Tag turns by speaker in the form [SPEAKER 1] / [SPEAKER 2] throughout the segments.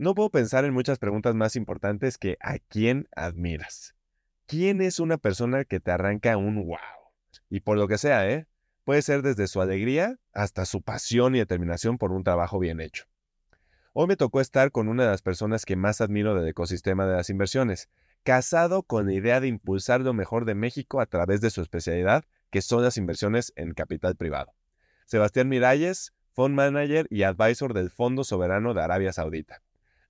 [SPEAKER 1] No puedo pensar en muchas preguntas más importantes que ¿a quién admiras? ¿Quién es una persona que te arranca un wow? Y por lo que sea, ¿eh? Puede ser desde su alegría hasta su pasión y determinación por un trabajo bien hecho. Hoy me tocó estar con una de las personas que más admiro del ecosistema de las inversiones, casado con la idea de impulsar lo mejor de México a través de su especialidad, que son las inversiones en capital privado. Sebastián Miralles, fund manager y advisor del Fondo Soberano de Arabia Saudita.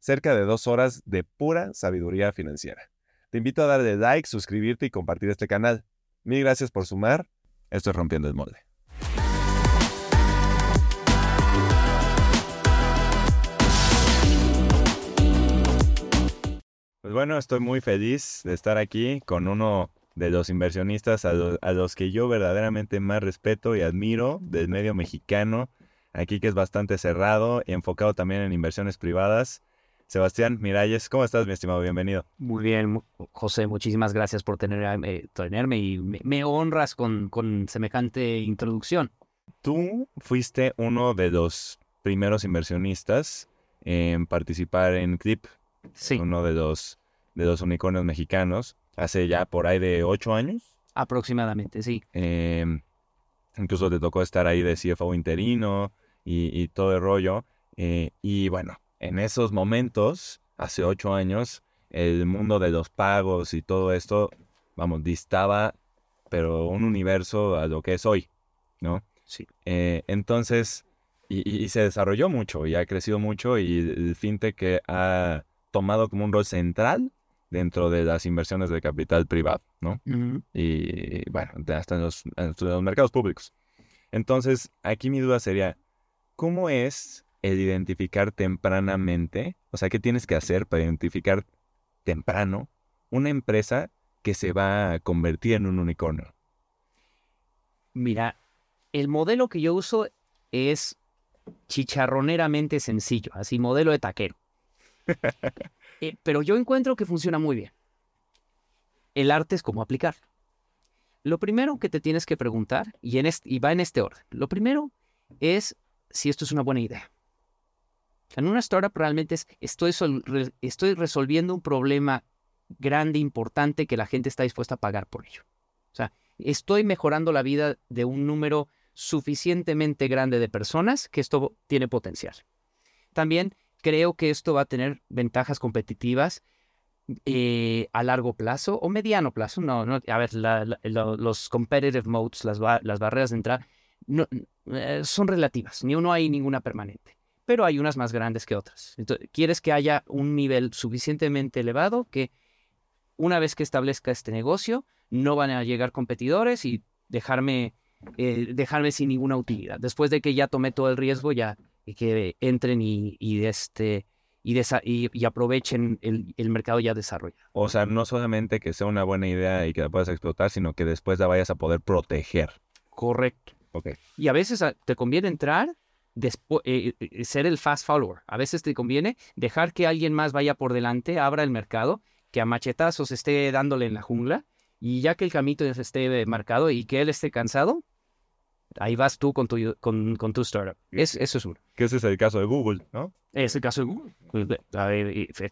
[SPEAKER 1] Cerca de dos horas de pura sabiduría financiera. Te invito a darle like, suscribirte y compartir este canal. Mil gracias por sumar. Esto es Rompiendo el Molde. Pues bueno, estoy muy feliz de estar aquí con uno de los inversionistas a, los que yo verdaderamente más respeto y admiro del medio mexicano, aquí que es bastante cerrado enfocado también en inversiones privadas. Sebastián Miralles, ¿cómo estás, mi estimado? Bienvenido.
[SPEAKER 2] Muy bien, José, muchísimas gracias por tenerme, tenerme y me, honras con, con semejante introducción.
[SPEAKER 1] Tú fuiste uno de los primeros inversionistas en participar en CLIP,
[SPEAKER 2] Sí.
[SPEAKER 1] Uno de los, de los unicornios mexicanos. Hace ya por ahí de ocho años.
[SPEAKER 2] Aproximadamente, sí.
[SPEAKER 1] Em, incluso te tocó estar ahí de CFO interino y, todo el rollo. Eh, y bueno, en esos momentos, hace ocho años, el mundo de los pagos y todo esto, vamos, distaba, pero un universo a lo que es hoy, ¿no?
[SPEAKER 2] Sí.
[SPEAKER 1] Eh, entonces, y, y, se desarrolló mucho y ha crecido mucho y el fintech que ha tomado como un rol central dentro de las inversiones de capital privado, ¿no? Y bueno, hasta en los, mercados públicos. Entonces, aquí mi duda sería, ¿cómo es el identificar tempranamente? O sea, ¿qué tienes que hacer para identificar temprano una empresa que se va a convertir en un unicornio?
[SPEAKER 2] Mira, el modelo que yo uso es chicharroneramente sencillo, así modelo de taquero. Eh, pero yo encuentro que funciona muy bien. El arte es cómo aplicar. Lo primero que te tienes que preguntar, y, en y va en este orden, lo primero es si esto es una buena idea. En una startup realmente es, estoy, estoy resolviendo un problema grande, importante, que la gente está dispuesta a pagar por ello. O sea, estoy mejorando la vida de un número suficientemente grande de personas que esto tiene potencial. También creo que esto va a tener ventajas competitivas eh, a largo plazo o mediano plazo. No, no a ver, los competitive modes, las, las, barreras de entrada, eh, son relativas. Ni uno hay ninguna permanente, pero hay unas más grandes que otras. Entonces, quieres que haya un nivel suficientemente elevado que una vez que establezca este negocio, no van a llegar competidores y dejarme, eh, dejarme sin ninguna utilidad. Después de que ya tomé todo el riesgo, ya que entren y, este, y, y, aprovechen el, mercado ya desarrollado.
[SPEAKER 1] O sea, no solamente que sea una buena idea y que la puedas explotar, sino que después la vayas a poder proteger.
[SPEAKER 2] Correcto.
[SPEAKER 1] Okay.
[SPEAKER 2] Y a veces ah, te conviene entrar, eh, eh, ser el fast follower. A veces te conviene dejar que alguien más vaya por delante, abra el mercado, que a machetazos esté dándole en la jungla, y ya que el camino esté marcado y que él esté cansado, Ahí vas tú con tu, con, con tu startup. Es, eso es uno.
[SPEAKER 1] Que ese es el caso de Google, ¿no?
[SPEAKER 2] Es el caso de Google. Pues,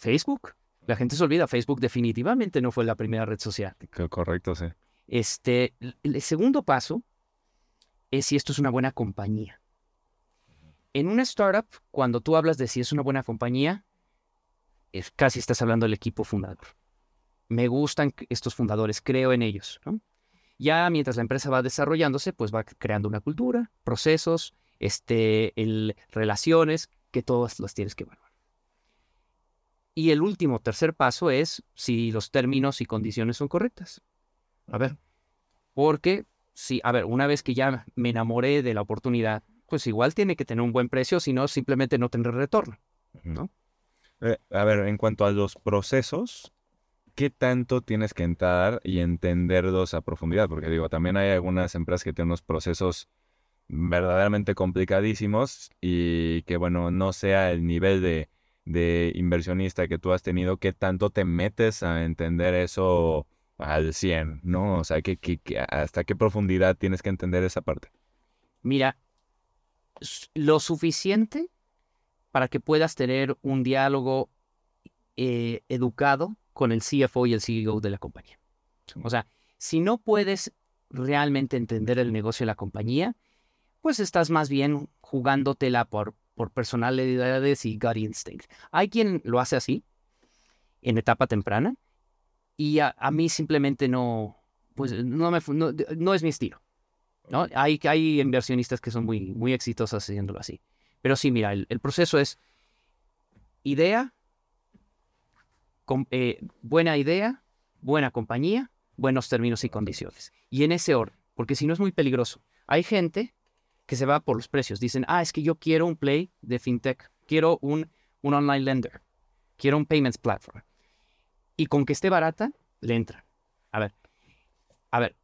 [SPEAKER 2] Facebook. La gente se olvida. Facebook definitivamente no fue la primera red social.
[SPEAKER 1] Correcto, sí.
[SPEAKER 2] Este, el segundo paso es si esto es una buena compañía. En una startup, cuando tú hablas de si es una buena compañía, es, casi estás hablando del equipo fundador. Me gustan estos fundadores, creo en ellos. Ya mientras la empresa va desarrollándose, pues va creando una cultura, procesos, este, el, relaciones, que todas las tienes que evaluar. Y el último, tercer paso es si los términos y condiciones son correctas. A ver, porque si, a ver, una vez que ya me enamoré de la oportunidad, pues igual tiene que tener un buen precio, si no, simplemente no tendré retorno, ¿no?
[SPEAKER 1] Eh, a ver, en cuanto a los procesos, ¿qué tanto tienes que entrar y entenderlos a profundidad? Porque digo, también hay algunas empresas que tienen unos procesos verdaderamente complicadísimos y que, bueno, no sea el nivel de, inversionista que tú has tenido, ¿qué tanto te metes a entender eso al 100, ¿no? O sea, ¿qué, hasta qué profundidad tienes que entender esa parte?
[SPEAKER 2] Mira, lo suficiente para que puedas tener un diálogo eh, educado con el CFO y el CEO de la compañía. O sea, si no puedes realmente entender el negocio de la compañía, pues estás más bien jugándotela por, por personalidades y gut instinct. Hay quien lo hace así, en etapa temprana, y a, mí simplemente no, pues no, me, no, es mi estilo. ¿No? Hay, hay inversionistas que son muy, muy exitosos haciéndolo así. Pero sí, mira, el, proceso es idea, eh, buena idea, buena compañía, buenos términos y condiciones. Y en ese orden, porque si no es muy peligroso. Hay gente que se va por los precios. Dicen, ah, es que yo quiero un play de fintech, quiero un, un online lender, quiero un payments platform. Y con que esté barata, le entra. A ver, a ver,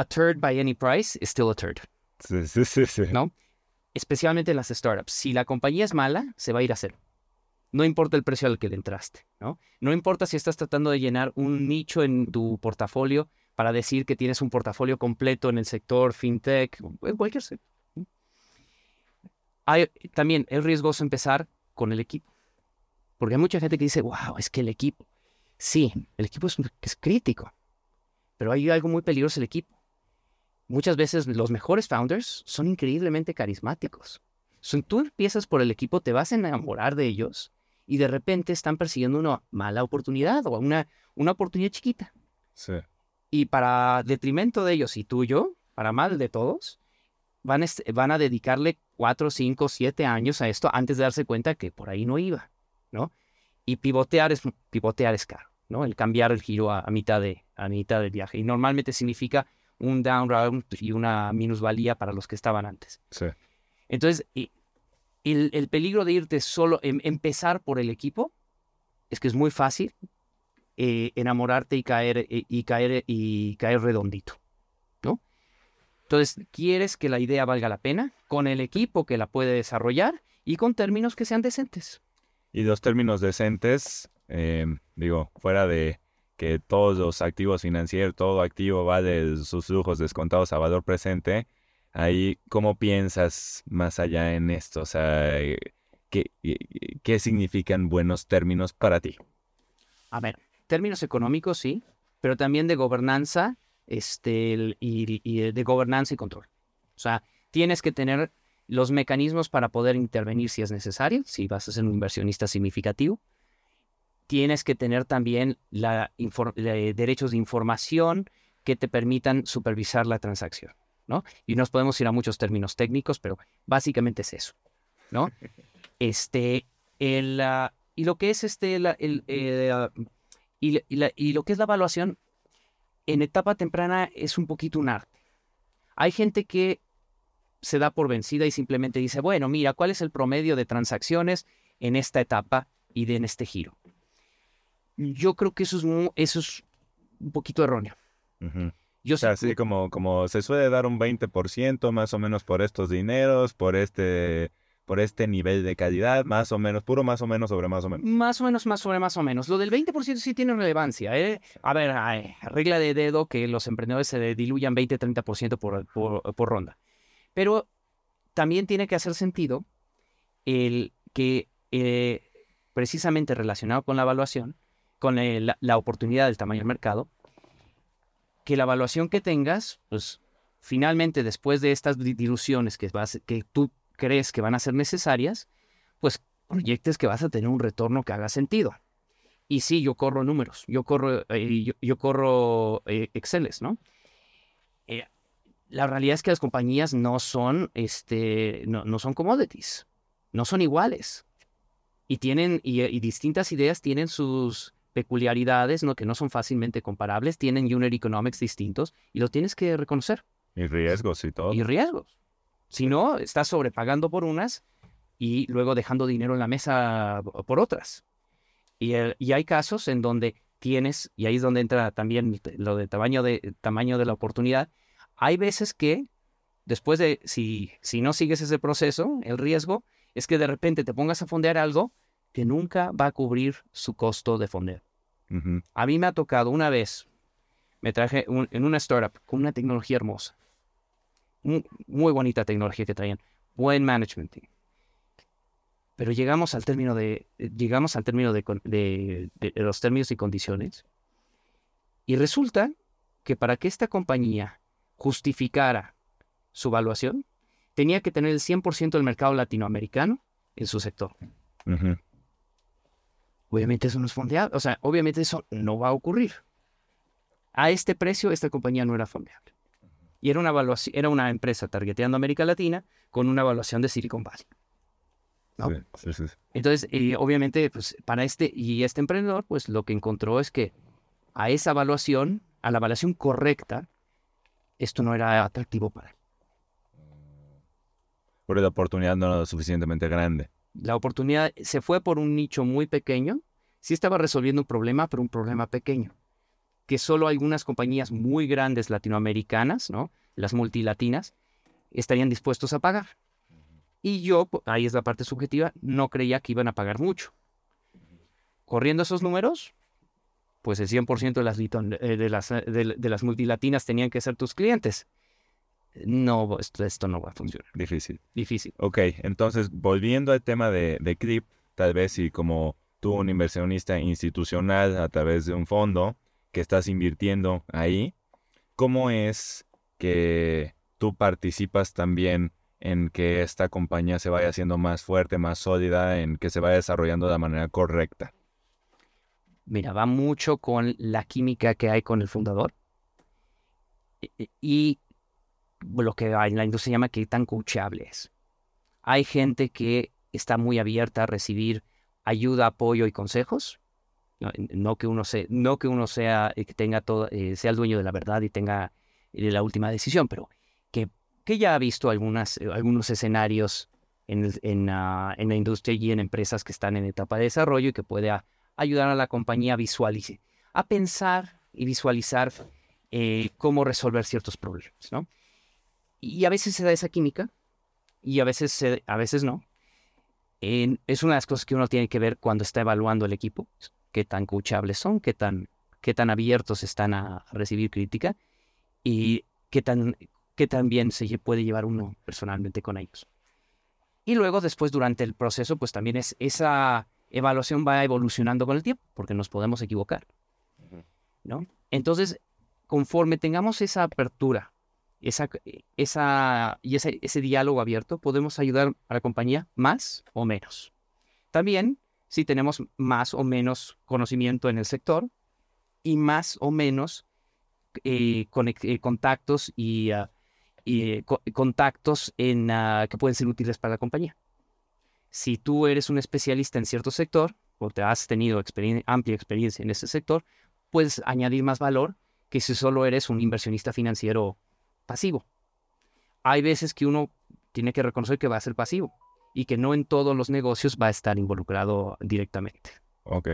[SPEAKER 2] a third by any price is still a third.
[SPEAKER 3] Sí, sí, sí, sí.
[SPEAKER 2] ¿No? Especialmente en las startups. Si la compañía es mala, se va a ir a cero. No importa el precio al que le entraste, ¿no? No importa si estás tratando de llenar un nicho en tu portafolio para decir que tienes un portafolio completo en el sector fintech, en cualquier sector. Hay, también es riesgoso empezar con el equipo. Porque hay mucha gente que dice, wow, es que el equipo. Sí, el equipo es, es crítico. Pero hay algo muy peligroso el equipo. Muchas veces los mejores founders son increíblemente carismáticos. Si tú empiezas por el equipo, te vas a enamorar de ellos y de repente están persiguiendo una mala oportunidad o una, una oportunidad chiquita.
[SPEAKER 3] Sí.
[SPEAKER 2] Y para detrimento de ellos y tuyo, para mal de todos, van, van a dedicarle cuatro, cinco, siete años a esto antes de darse cuenta que por ahí no iba, ¿no? Y pivotear es, pivotear es caro, ¿no? El cambiar el giro a, mitad de, a mitad del viaje. Y normalmente significa un down round y una minusvalía para los que estaban antes.
[SPEAKER 3] Sí.
[SPEAKER 2] Entonces, el, peligro de irte solo, em, empezar por el equipo, es que es muy fácil eh, enamorarte y caer, eh, y, caer, y caer redondito, ¿no? Entonces, quieres que la idea valga la pena con el equipo que la puede desarrollar y con términos que sean decentes.
[SPEAKER 3] Y los términos decentes, eh, digo, fuera de que todos los activos financieros, todo activo va de sus flujos descontados a valor presente, ahí, ¿cómo piensas más allá en esto? O sea, eh, ¿qué, qué significan buenos términos para ti?
[SPEAKER 2] A ver, términos económicos, sí, pero también de gobernanza este, y, de gobernanza y control. O sea, tienes que tener los mecanismos para poder intervenir si es necesario, si vas a ser un inversionista significativo. Tienes que tener también la derechos de información que te permitan supervisar la transacción. Y nos podemos ir a muchos términos técnicos, pero básicamente es eso, ¿no? Este, el, ah, y lo que es este, el, eh, ah, y, y, lo que es la evaluación, en etapa temprana es un poquito un arte. Hay gente que se da por vencida y simplemente dice, bueno, mira, ¿cuál es el promedio de transacciones en esta etapa y de, en este giro? Yo creo que eso es, eso es un poquito erróneo.
[SPEAKER 3] Yo o sea, sí, como, como se suele dar un 20% más o menos por estos dineros, por este, por este nivel de calidad, más o menos, puro más o menos sobre más o menos.
[SPEAKER 2] Más o menos, más sobre más o menos. Lo del 20% sí tiene relevancia. ¿eh? A ver, regla de dedo que los emprendedores se diluyan 20-30% por, por, por ronda. Pero también tiene que hacer sentido el que eh, precisamente relacionado con la evaluación, con la oportunidad del tamaño del mercado, que la evaluación que tengas, pues finalmente después de estas diluciones que, vas, que tú crees que van a ser necesarias, pues proyectes que vas a tener un retorno que haga sentido. Y sí, yo corro números, yo corro, eh, yo, corro eh, Exceles, ¿no? Eh, la realidad es que las compañías no son, este, no, no son commodities, no son iguales. Y tienen, y distintas ideas tienen sus, peculiaridades ¿no? que no son fácilmente comparables, tienen unit economics distintos y lo tienes que reconocer.
[SPEAKER 3] Y riesgos y todo.
[SPEAKER 2] Y riesgos. Si no, estás sobrepagando por unas y luego dejando dinero en la mesa por otras. Y, y hay casos en donde tienes, y ahí es donde entra también lo de tamaño de, tamaño de la oportunidad, hay veces que después de, si, si no sigues ese proceso, el riesgo es que de repente te pongas a fondear algo que nunca va a cubrir su costo de fondeo. A mí me ha tocado una vez, me traje en una startup con una tecnología hermosa, muy, bonita tecnología que traían, buen management team. Pero llegamos al término de, llegamos al término de, de, de los términos y condiciones. Y resulta que para que esta compañía justificara su evaluación, tenía que tener el 100% del mercado latinoamericano en su sector. Obviamente eso no es fondeable, o sea, obviamente eso no va a ocurrir. A este precio, esta compañía no era fondeable. Y era una, evaluación, era una empresa targeteando América Latina con una evaluación de Silicon Valley. Entonces, obviamente, pues para este y este emprendedor, pues lo que encontró es que a esa evaluación, a la evaluación correcta, esto no era atractivo para él.
[SPEAKER 1] Porque la oportunidad no era suficientemente grande.
[SPEAKER 2] La oportunidad se fue por un nicho muy pequeño. Sí estaba resolviendo un problema, pero un problema pequeño. Que solo algunas compañías muy grandes latinoamericanas, ¿no? Las multilatinas, estarían dispuestos a pagar. Y yo, ahí es la parte subjetiva, no creía que iban a pagar mucho. Corriendo esos números, pues el 100% de las, eh, de, las, eh, de, las multilatinas tenían que ser tus clientes. No, esto, esto no va a funcionar.
[SPEAKER 1] Difícil.
[SPEAKER 2] Difícil.
[SPEAKER 1] Ok, entonces volviendo al tema de, de CRIP, tal vez si como tú, un inversionista institucional a través de un fondo que estás invirtiendo ahí, ¿cómo es que tú participas también en que esta compañía se vaya haciendo más fuerte, más sólida, en que se vaya desarrollando de la manera correcta?
[SPEAKER 2] Mira, va mucho con la química que hay con el fundador y lo que en la industria se llama que tan coachable es. Hay gente que está muy abierta a recibir ayuda, apoyo y consejos. No, que uno sea, no que uno sea, eh, que tenga todo, eh, sea el dueño de la verdad y tenga eh, la última decisión, pero que, que ya ha visto algunas, algunos escenarios en, en, ah, en, la industria y en empresas que están en etapa de desarrollo y que puede ayudar a la compañía a visualizar, a pensar y visualizar cómo resolver ciertos problemas, ¿no? Y a veces se da esa química y a veces, a veces no. es una de las cosas que uno tiene que ver cuando está evaluando el equipo, qué tan coachables son, qué tan, qué tan abiertos están a recibir crítica y qué tan, qué tan bien se puede llevar uno personalmente con ellos. Y luego después durante el proceso, pues también es, esa evaluación va evolucionando con el tiempo, porque nos podemos equivocar. ¿no? Entonces, conforme tengamos esa apertura esa, esa, y ese, ese diálogo abierto, podemos ayudar a la compañía más o menos. También, si tenemos más o menos conocimiento en el sector y más o menos eh, eh, contactos y, ah, eh, contactos en, ah, que pueden ser útiles para la compañía. Si tú eres un especialista en cierto sector o te has tenido amplia experiencia en ese sector, puedes añadir más valor que si solo eres un inversionista financiero pasivo. Hay veces que uno tiene que reconocer que va a ser pasivo y que no en todos los negocios va a estar involucrado directamente.
[SPEAKER 1] Ok,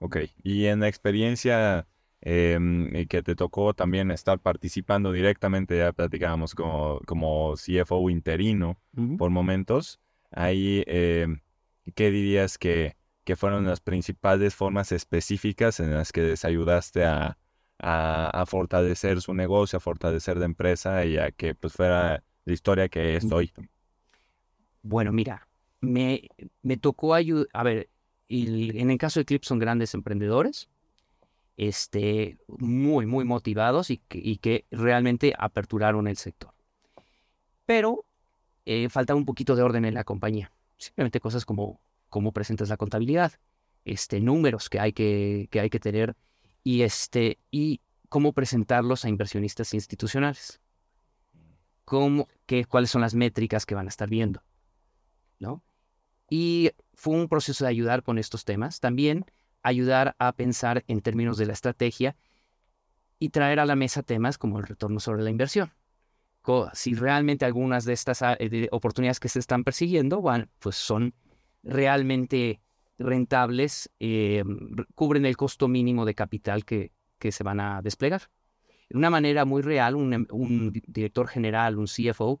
[SPEAKER 1] ok. Y en la experiencia em, que te tocó también estar participando directamente, ya platicábamos como, como CFO interino por momentos, ahí, em, ¿qué dirías que, que fueron las principales formas específicas en las que les ayudaste a, a, fortalecer su negocio, a fortalecer la empresa y a que pues fuera la historia que es hoy.
[SPEAKER 2] Bueno, mira, me, me tocó ayudar, a ver, en el caso de Clip son grandes emprendedores, este, muy, muy motivados y que, y que realmente aperturaron el sector. Pero eh, faltaba un poquito de orden en la compañía. Simplemente cosas como cómo presentas la contabilidad, este, números que hay que, que hay que tener y, este, y cómo presentarlos a inversionistas institucionales. Cómo, qué, cuáles son las métricas que van a estar viendo. ¿no? Y fue un proceso de ayudar con estos temas. También ayudar a pensar en términos de la estrategia y traer a la mesa temas como el retorno sobre la inversión. Si realmente algunas de estas ah, oportunidades que se están persiguiendo pues son realmente rentables eh, cubren el costo mínimo de capital que, que, se van a desplegar. De una manera muy real, un, em, un, director general, un CFO,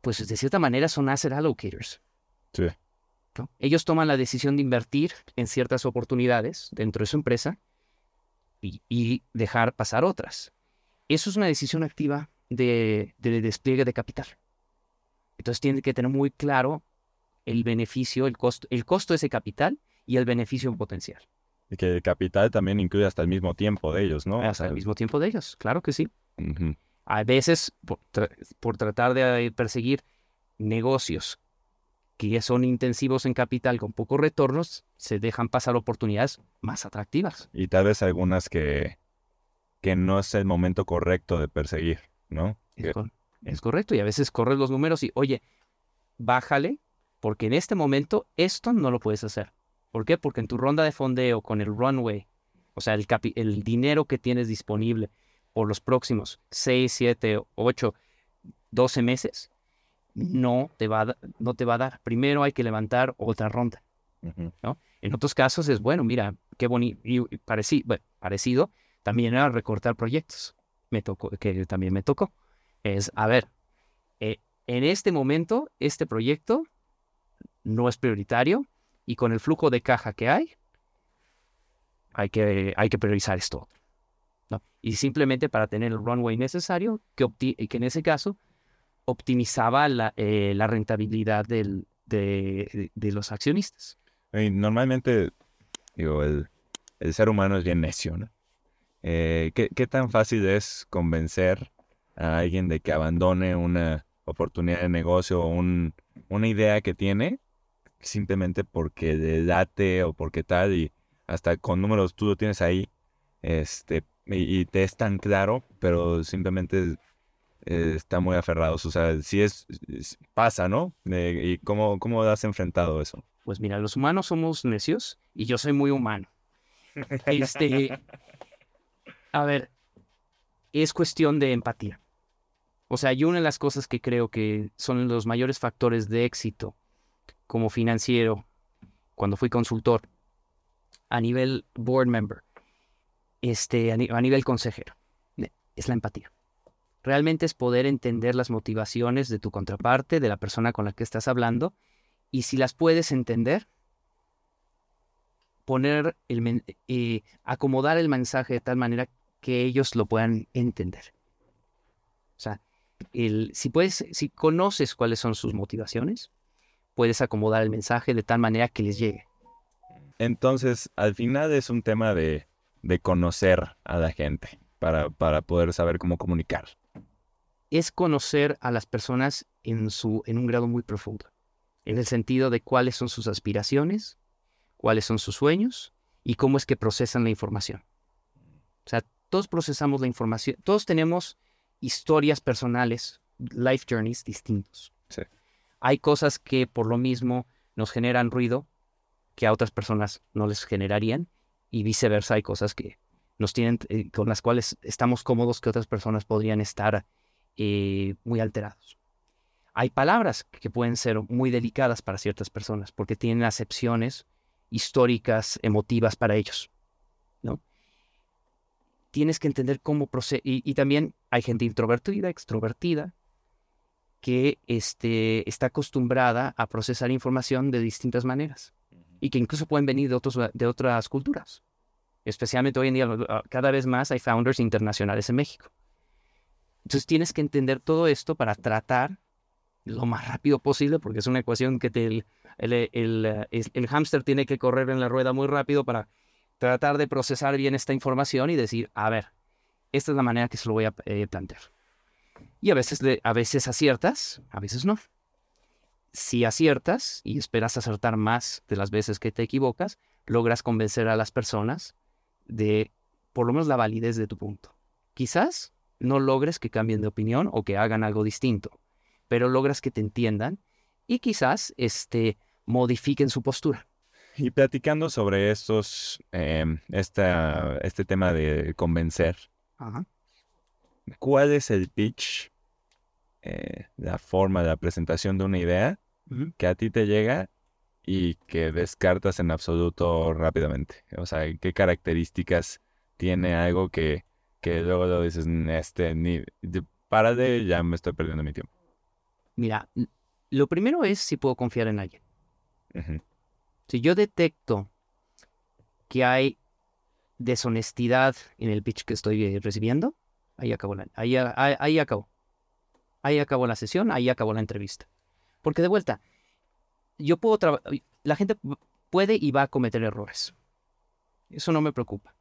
[SPEAKER 2] pues de cierta manera son asset allocators.
[SPEAKER 1] Sí.
[SPEAKER 2] Ellos toman la decisión de invertir en ciertas oportunidades dentro de su empresa y, y dejar pasar otras. Eso es una decisión activa de, de despliegue de capital. Entonces tienen que tener muy claro el beneficio, el costo, el costo de ese capital y el beneficio potencial.
[SPEAKER 1] Y que el capital también incluye hasta el mismo tiempo de ellos, ¿no?
[SPEAKER 2] Hasta el mismo tiempo de ellos, claro que sí. A veces, por, por tratar de perseguir negocios que son intensivos en capital con pocos retornos, se dejan pasar oportunidades más atractivas.
[SPEAKER 1] Y tal vez algunas que, que no es el momento correcto de perseguir, ¿no?
[SPEAKER 2] Es, correcto. Y a veces corres los números y, oye, bájale, porque en este momento esto no lo puedes hacer. ¿Por qué? Porque en tu ronda de fondeo con el runway, o sea, el, el dinero que tienes disponible por los próximos 6, 7, 8, 12 meses, no te va a, no te va a dar. Primero hay que levantar otra ronda. ¿no? En otros casos es, bueno, mira, qué bonito, y parecido, parecido, también era recortar proyectos, me tocó, que también me tocó. Es, a ver, eh, en este momento, este proyecto no es prioritario y con el flujo de caja que hay, hay que, hay que priorizar esto. Y simplemente para tener el runway necesario, que, que en ese caso optimizaba la, eh, la rentabilidad del, de, los accionistas.
[SPEAKER 1] normalmente, digo, el, el, ser humano es bien necio, ¿no? Eh, ¿qué, ¿qué, tan fácil es convencer a alguien de que abandone una oportunidad de negocio o un, una idea que tiene simplemente porque le late o porque tal y hasta con números tú lo tienes ahí este y, te es tan claro, pero simplemente eh, está muy aferrados. O sea, si es, pasa, ¿no? ¿Y cómo, cómo has enfrentado eso?
[SPEAKER 2] Pues mira, los humanos somos necios y yo soy muy humano. Este, a ver, es cuestión de empatía. O sea, y una de las cosas que creo que son los mayores factores de éxito como financiero, cuando fui consultor, a nivel board member, este, a nivel consejero, es la empatía realmente es poder entender las motivaciones de tu contraparte, de la persona con la que estás hablando, y si las puedes entender, poner el eh, acomodar el mensaje de tal manera que ellos lo puedan entender. O sea, el, si puedes, si conoces cuáles son sus motivaciones, puedes acomodar el mensaje de tal manera que les llegue.
[SPEAKER 1] Entonces, al final es un tema de, de conocer a la gente para, para poder saber cómo comunicar
[SPEAKER 2] es conocer a las personas en, su, en un grado muy profundo, en el sentido de cuáles son sus aspiraciones, cuáles son sus sueños y cómo es que procesan la información. O sea, todos procesamos la información, todos tenemos historias personales, life journeys distintos. Hay cosas que por lo mismo nos generan ruido que a otras personas no les generarían y viceversa hay cosas que nos tienen eh, con las cuales estamos cómodos que otras personas podrían estar eh, muy alterados. Hay palabras que pueden ser muy delicadas para ciertas personas porque tienen acepciones históricas, emotivas para ellos. ¿no? Tienes que entender cómo procede. Y, también hay gente introvertida, extrovertida, que este, está acostumbrada a procesar información de distintas maneras y que incluso pueden venir de, otros, de otras culturas. Especialmente hoy en día, cada vez más hay founders internacionales en México. Entonces tienes que entender todo esto para tratar lo más rápido posible, porque es una ecuación que te, el, el, el, hámster tiene que correr en la rueda muy rápido para tratar de procesar bien esta información y decir, a ver, esta es la manera que se lo voy a eh, plantear. Y a veces, a veces aciertas, a veces no. Si aciertas y esperas acertar más de las veces que te equivocas, logras convencer a las personas de por lo menos la validez de tu punto. Quizás no logres que cambien de opinión o que hagan algo distinto, pero logras que te entiendan y quizás este, modifiquen su postura.
[SPEAKER 1] Y platicando sobre estos, em, este tema de convencer, ¿cuál es el pitch, eh, la forma de la presentación de una idea que a ti te llega y que descartas en absoluto rápidamente? O sea, ¿qué características tiene algo que que luego lo dices, este, ni, para de, ya me estoy perdiendo mi tiempo.
[SPEAKER 2] Mira, lo primero es si puedo confiar en alguien. Si yo detecto que hay deshonestidad en el pitch que estoy eh, recibiendo, ahí acabó la, ahí, ahí, acabó. Ahí acabó la sesión, ahí acabó la entrevista. Porque de vuelta, yo puedo trabajar, la gente puede y va a cometer errores. Eso no me preocupa.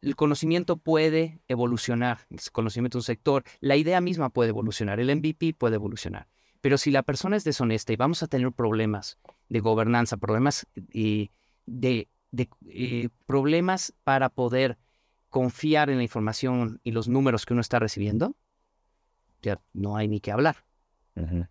[SPEAKER 2] El conocimiento puede evolucionar, el conocimiento de un sector, la idea misma puede evolucionar, el MVP puede evolucionar. Pero si la persona es deshonesta y vamos a tener problemas de gobernanza, problemas eh, de, eh, problemas para poder confiar en la información y los números que uno está recibiendo, ya no hay ni que hablar.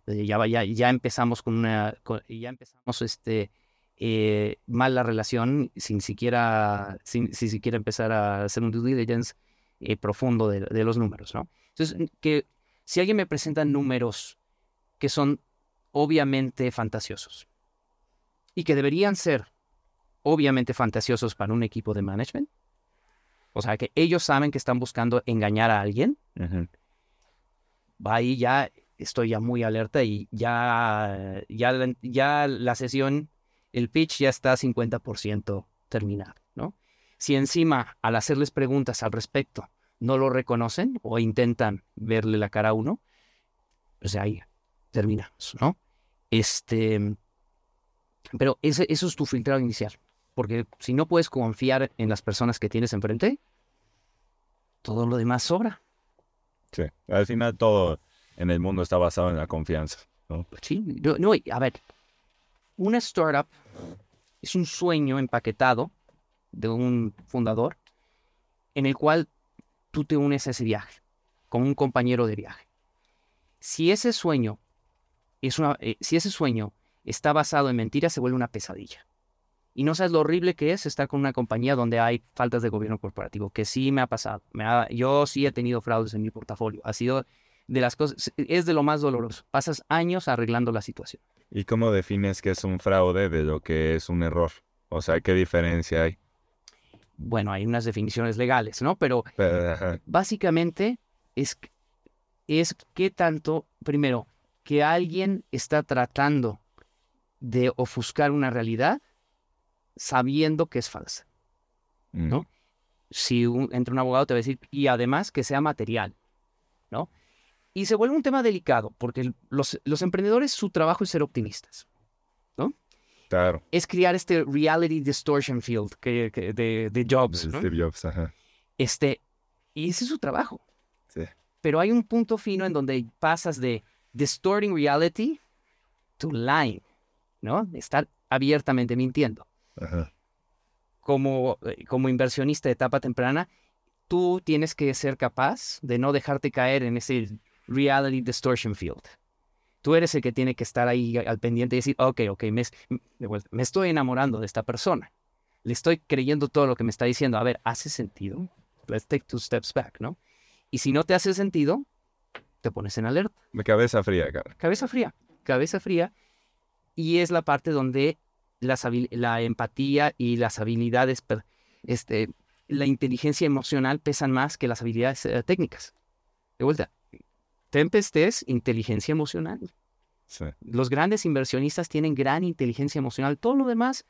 [SPEAKER 2] ya, ya, ya, empezamos con una, ya empezamos este, eh, mal la relación sin siquiera, sin, siquiera empezar a hacer un due diligence eh, profundo de, de, los números, ¿no? Entonces, que si alguien me presenta números que son obviamente fantasiosos y que deberían ser obviamente fantasiosos para un equipo de management, o sea, que ellos saben que están buscando engañar a alguien. Va ahí ya estoy ya muy alerta y ya, ya, ya la sesión, el pitch ya está 50% terminado, ¿no? Si encima al hacerles preguntas al respecto no lo reconocen o intentan verle la cara a uno, pues ahí terminamos, ¿no? Este, pero ese, eso es tu filtrado inicial. Porque si no puedes confiar en las personas que tienes enfrente, todo lo demás sobra.
[SPEAKER 1] Sí, al final todo en el mundo está basado en la confianza. ¿no?
[SPEAKER 2] Sí, no, a ver, una startup es un sueño empaquetado de un fundador en el cual tú te unes a ese viaje con un compañero de viaje. Si ese sueño es una, eh, si ese sueño está basado en mentiras, se vuelve una pesadilla. Y no sabes lo horrible que es estar con una compañía donde hay faltas de gobierno corporativo, que sí me ha pasado. Me yo sí he tenido fraudes en mi portafolio. Ha sido de las cosas, es de lo más doloroso. Pasas años arreglando la situación.
[SPEAKER 1] ¿Y cómo defines que es un fraude de lo que es un error? O sea, ¿qué diferencia hay?
[SPEAKER 2] Bueno, hay unas definiciones legales, ¿no? Pero, básicamente es, es que tanto, primero, que alguien está tratando de ofuscar una realidad sabiendo que es falsa. ¿no? Mm. Si entra un abogado te va a decir, y además que sea material, ¿no? Y se vuelve un tema delicado, porque los, los emprendedores, su trabajo es ser optimistas, ¿no?
[SPEAKER 1] Claro.
[SPEAKER 2] Es crear este reality distortion field que, de, de, Jobs, ¿no?
[SPEAKER 1] Jobs, ajá.
[SPEAKER 2] Este, y ese es su trabajo.
[SPEAKER 1] Sí.
[SPEAKER 2] Pero hay un punto fino en donde pasas de distorting reality to lying, ¿no? Estar abiertamente mintiendo. Como, eh, como inversionista de etapa temprana, tú tienes que ser capaz de no dejarte caer en ese reality distortion field. Tú eres el que tiene que estar ahí al pendiente y decir, ok, ok, me, me estoy enamorando de esta persona. Le estoy creyendo todo lo que me está diciendo. A ver, ¿hace sentido? Let's take two steps back, ¿no? Y si no te hace sentido, te pones en alerta.
[SPEAKER 1] Cabeza fría, cara.
[SPEAKER 2] Cabeza fría, cabeza fría. Y es la parte donde la empatía y las habilidades, este, la inteligencia emocional pesan más que las habilidades eh, técnicas. De vuelta, Tempest es inteligencia emocional. Los grandes inversionistas tienen gran inteligencia emocional. Todo lo demás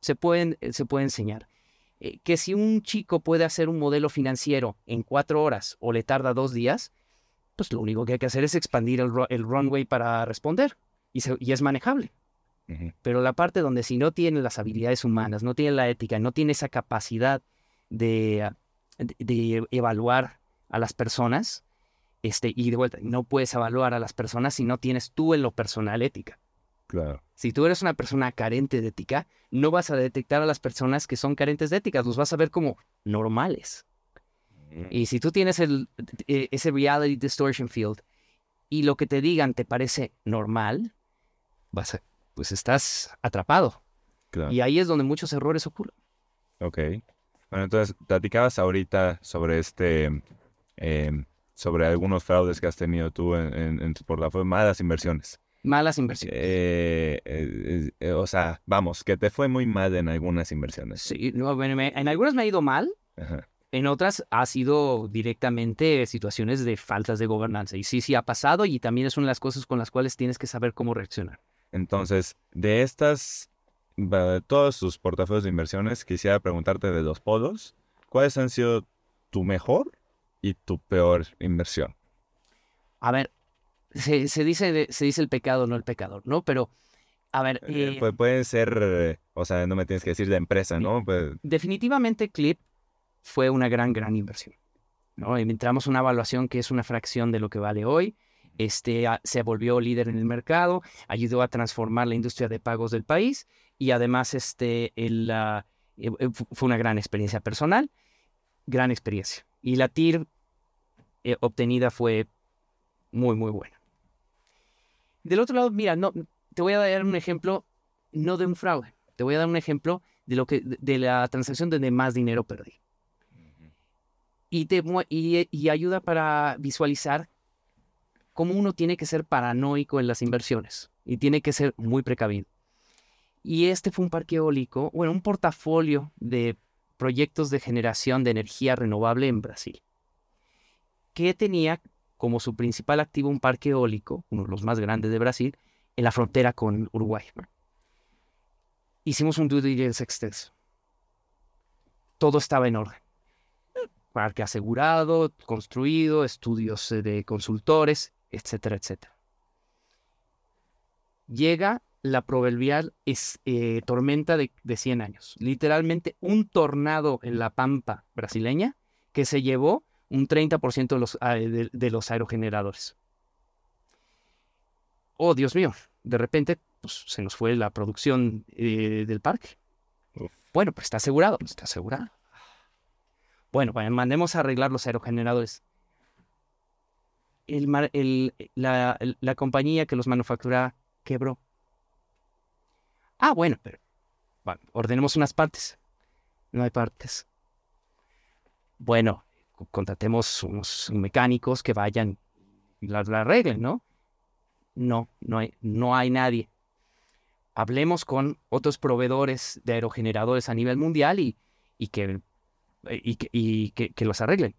[SPEAKER 2] se, pueden, eh, se puede enseñar. Eh, que si un chico puede hacer un modelo financiero en cuatro horas o le tarda dos días, pues lo único que hay que hacer es expandir el, runway para responder y es manejable. Pero la parte donde si no tiene las habilidades humanas, no tiene la ética, no tiene esa capacidad de, de, evaluar a las personas, este, y de vuelta, no puedes evaluar a las personas si no tienes tú en lo personal ética.
[SPEAKER 1] Claro.
[SPEAKER 2] Si tú eres una persona carente de ética, no vas a detectar a las personas que son carentes de ética, los vas a ver como normales. Y si tú tienes el, e, ese reality distortion field y lo que te digan te parece normal, vas a, pues estás atrapado. Y ahí es donde muchos errores ocurren.
[SPEAKER 1] Ok. Bueno, entonces, platicabas ahorita sobre este, em, sobre algunos fraudes que has tenido tú en, en, en tu portafolio, malas inversiones.
[SPEAKER 2] Malas inversiones.
[SPEAKER 1] Eh, eh, eh, o sea, vamos, que te fue muy mal en algunas inversiones.
[SPEAKER 2] Sí, no, en algunas me ha ido mal. En otras ha sido directamente situaciones de faltas de gobernanza. Y sí, sí ha pasado y también es una de las cosas con las cuales tienes que saber cómo reaccionar.
[SPEAKER 1] Entonces, de estas, de todos sus portafolios de inversiones, quisiera preguntarte de los polos, ¿cuáles han sido tu mejor y tu peor inversión?
[SPEAKER 2] A ver, se, dice, se dice el pecado, no el pecador, ¿no? Pero A ver,
[SPEAKER 1] Eh,
[SPEAKER 2] eh,
[SPEAKER 1] pu- pueden ser, eh, o sea, no me tienes que decir de empresa, ¿no? Pues,
[SPEAKER 2] definitivamente Clip fue una gran, gran inversión. ¿no? Entramos una evaluación que es una fracción de lo que vale hoy. Este, se volvió líder en el mercado, ayudó a transformar la industria de pagos del país y además este, el, eh, eh, fu- fue una gran experiencia personal, gran experiencia. Y la TIR eh, obtenida fue muy, muy buena. Del otro lado, mira, no, te voy a dar un ejemplo, no de un fraude, te voy a dar un ejemplo de, lo que, de- la transacción donde más dinero perdí. Y, te, y ayuda para visualizar cómo uno tiene que ser paranoico en las inversiones y tiene que ser muy precavido. Y este fue un parque eólico, bueno, un portafolio de proyectos de generación de energía renovable en Brasil, que tenía como su principal activo un parque eólico, uno de los más grandes de Brasil, en la frontera con Uruguay. Hicimos un due diligence extenso. Todo estaba en orden. Parque asegurado, construido, estudios eh, de consultores, etcétera, etcétera. Llega la proverbial es, eh, tormenta de, de 100 años. Literalmente un tornado en la pampa brasileña que se llevó un 30% de los, ah, de, de los aerogeneradores. Oh, Dios mío, de repente pues, se nos fue la producción eh, del parque.
[SPEAKER 1] Uf.
[SPEAKER 2] Bueno, pues está asegurado, está asegurado. Bueno, bueno, mandemos a arreglar los aerogeneradores. El el- la, el- la compañía que los manufacturaba quebró. Ah, bueno, pero bueno, ordenemos unas partes. No hay partes. Bueno, co- contratemos unos mecánicos que vayan y la, la arreglen, ¿no? No, no hay, no hay nadie. Hablemos con otros proveedores de aerogeneradores a nivel mundial y, y que eh, y, que los arreglen.